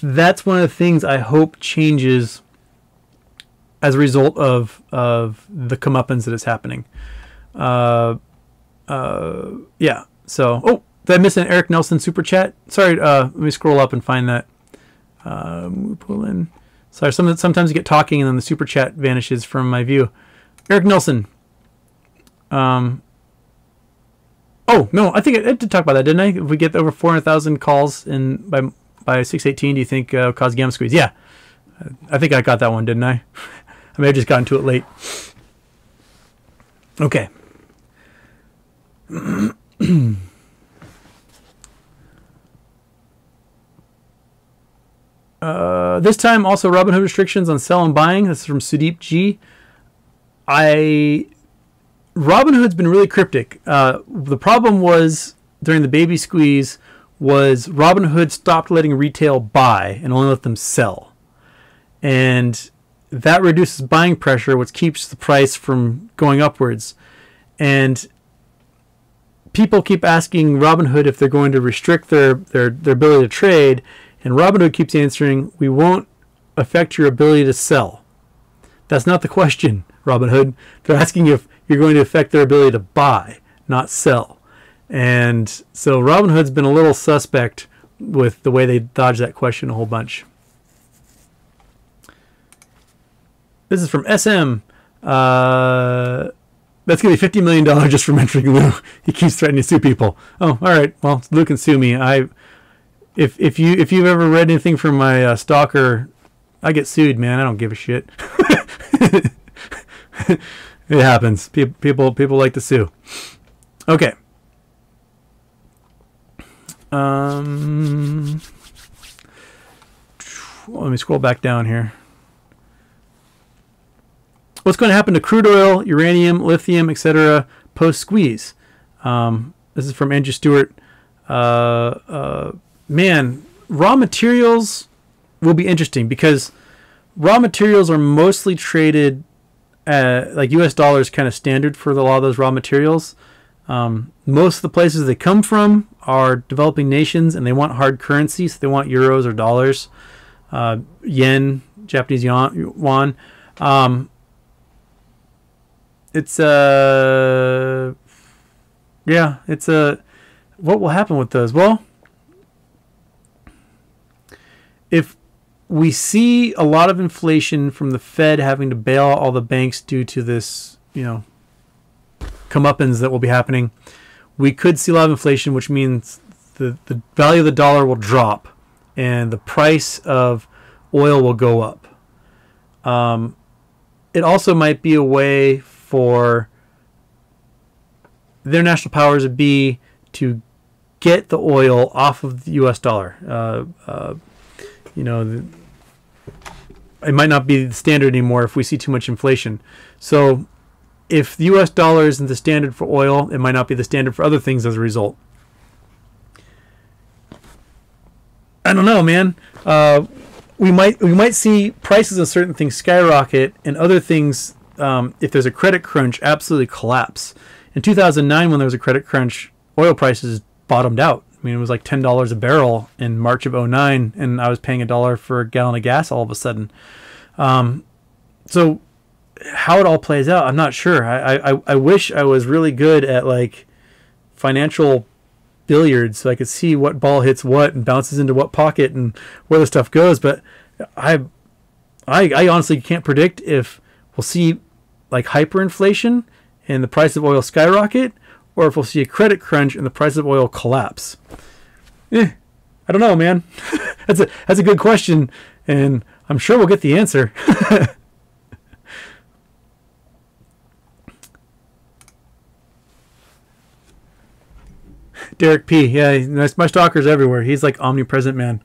that's one of the things I hope changes as a result of of the comeuppance that is happening. Uh, uh, yeah. So, oh, did I miss an Eric Nelson super chat? Sorry. Uh, let me scroll up and find that. Um, pull in. Sorry. Some, sometimes you get talking and then the super chat vanishes from my view. Eric Nelson. Um. Oh no, I think I, I did talk about that, didn't I? If we get over four hundred thousand calls in by by six eighteen, do you think uh, cause gamma squeeze? Yeah, I think I got that one, didn't I? I may have just gotten to it late. Okay. Uh, this time, also Robinhood restrictions on sell and buying. This is from Sudeep G. I Robinhood's been really cryptic. Uh, the problem was during the baby squeeze was Robinhood stopped letting retail buy and only let them sell, and that reduces buying pressure, which keeps the price from going upwards. And people keep asking Robinhood if they're going to restrict their, their, their ability to trade, and Robinhood keeps answering, We won't affect your ability to sell. That's not the question, Robinhood. They're asking if you're going to affect their ability to buy, not sell. And so Robinhood's been a little suspect with the way they dodge that question a whole bunch. This is from SM. Uh, that's gonna be fifty million dollars just for mentoring Lou. He keeps threatening to sue people. Oh, all right. Well, Lou can sue me. I, if if you if you've ever read anything from my uh, stalker, I get sued, man. I don't give a shit. it happens. People people people like to sue. Okay. Um, let me scroll back down here. What's going to happen to crude oil, uranium, lithium, etc. post squeeze? Um, this is from Andrew Stewart. Uh, uh, man, raw materials will be interesting because raw materials are mostly traded at, like U.S. dollars, kind of standard for a lot of those raw materials. Um, most of the places they come from are developing nations, and they want hard currency, so they want euros or dollars, uh, yen, Japanese yuan. Um, it's uh yeah, it's a uh, what will happen with those? Well, if we see a lot of inflation from the Fed having to bail all the banks due to this, you know, comeuppance that will be happening, we could see a lot of inflation, which means the, the value of the dollar will drop and the price of oil will go up. Um, it also might be a way for their national powers would be to get the oil off of the U.S. dollar. Uh, uh, you know, the, it might not be the standard anymore if we see too much inflation. So, if the U.S. dollar isn't the standard for oil, it might not be the standard for other things as a result. I don't know, man. Uh, we might we might see prices of certain things skyrocket and other things um, if there's a credit crunch, absolutely collapse. In 2009, when there was a credit crunch, oil prices bottomed out. I mean, it was like ten dollars a barrel in March of 09, and I was paying a dollar for a gallon of gas all of a sudden. Um, so, how it all plays out, I'm not sure. I, I I wish I was really good at like financial billiards, so I could see what ball hits what and bounces into what pocket and where the stuff goes. But I I, I honestly can't predict if we'll see like hyperinflation and the price of oil skyrocket, or if we'll see a credit crunch and the price of oil collapse. Eh, I don't know, man. that's a that's a good question, and I'm sure we'll get the answer. Derek P. Yeah, my stalker's everywhere. He's like omnipresent man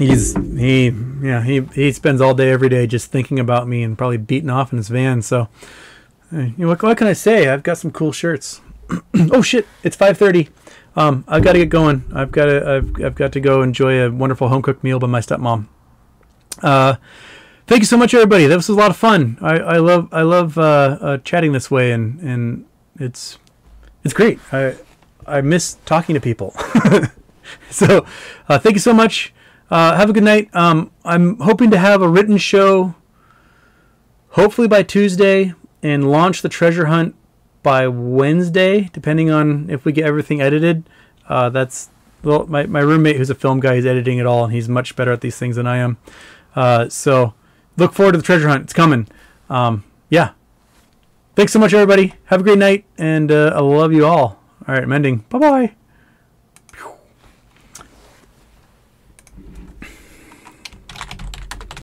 he's he yeah he he spends all day every day just thinking about me and probably beating off in his van. So, you know, what, what can I say? I've got some cool shirts. oh shit! It's five thirty. Um, I've got to get going. I've got to I've, I've got to go enjoy a wonderful home cooked meal by my stepmom. Uh, thank you so much, everybody. That was a lot of fun. I, I love I love uh, uh, chatting this way, and and it's it's great. I I miss talking to people. so uh, thank you so much. Uh, have a good night. Um, I'm hoping to have a written show, hopefully by Tuesday, and launch the treasure hunt by Wednesday, depending on if we get everything edited. Uh, that's well, my, my roommate who's a film guy, he's editing it all, and he's much better at these things than I am. Uh, so look forward to the treasure hunt. It's coming. Um, yeah. Thanks so much, everybody. Have a great night, and uh, I love you all. All right, I'm ending. Bye bye.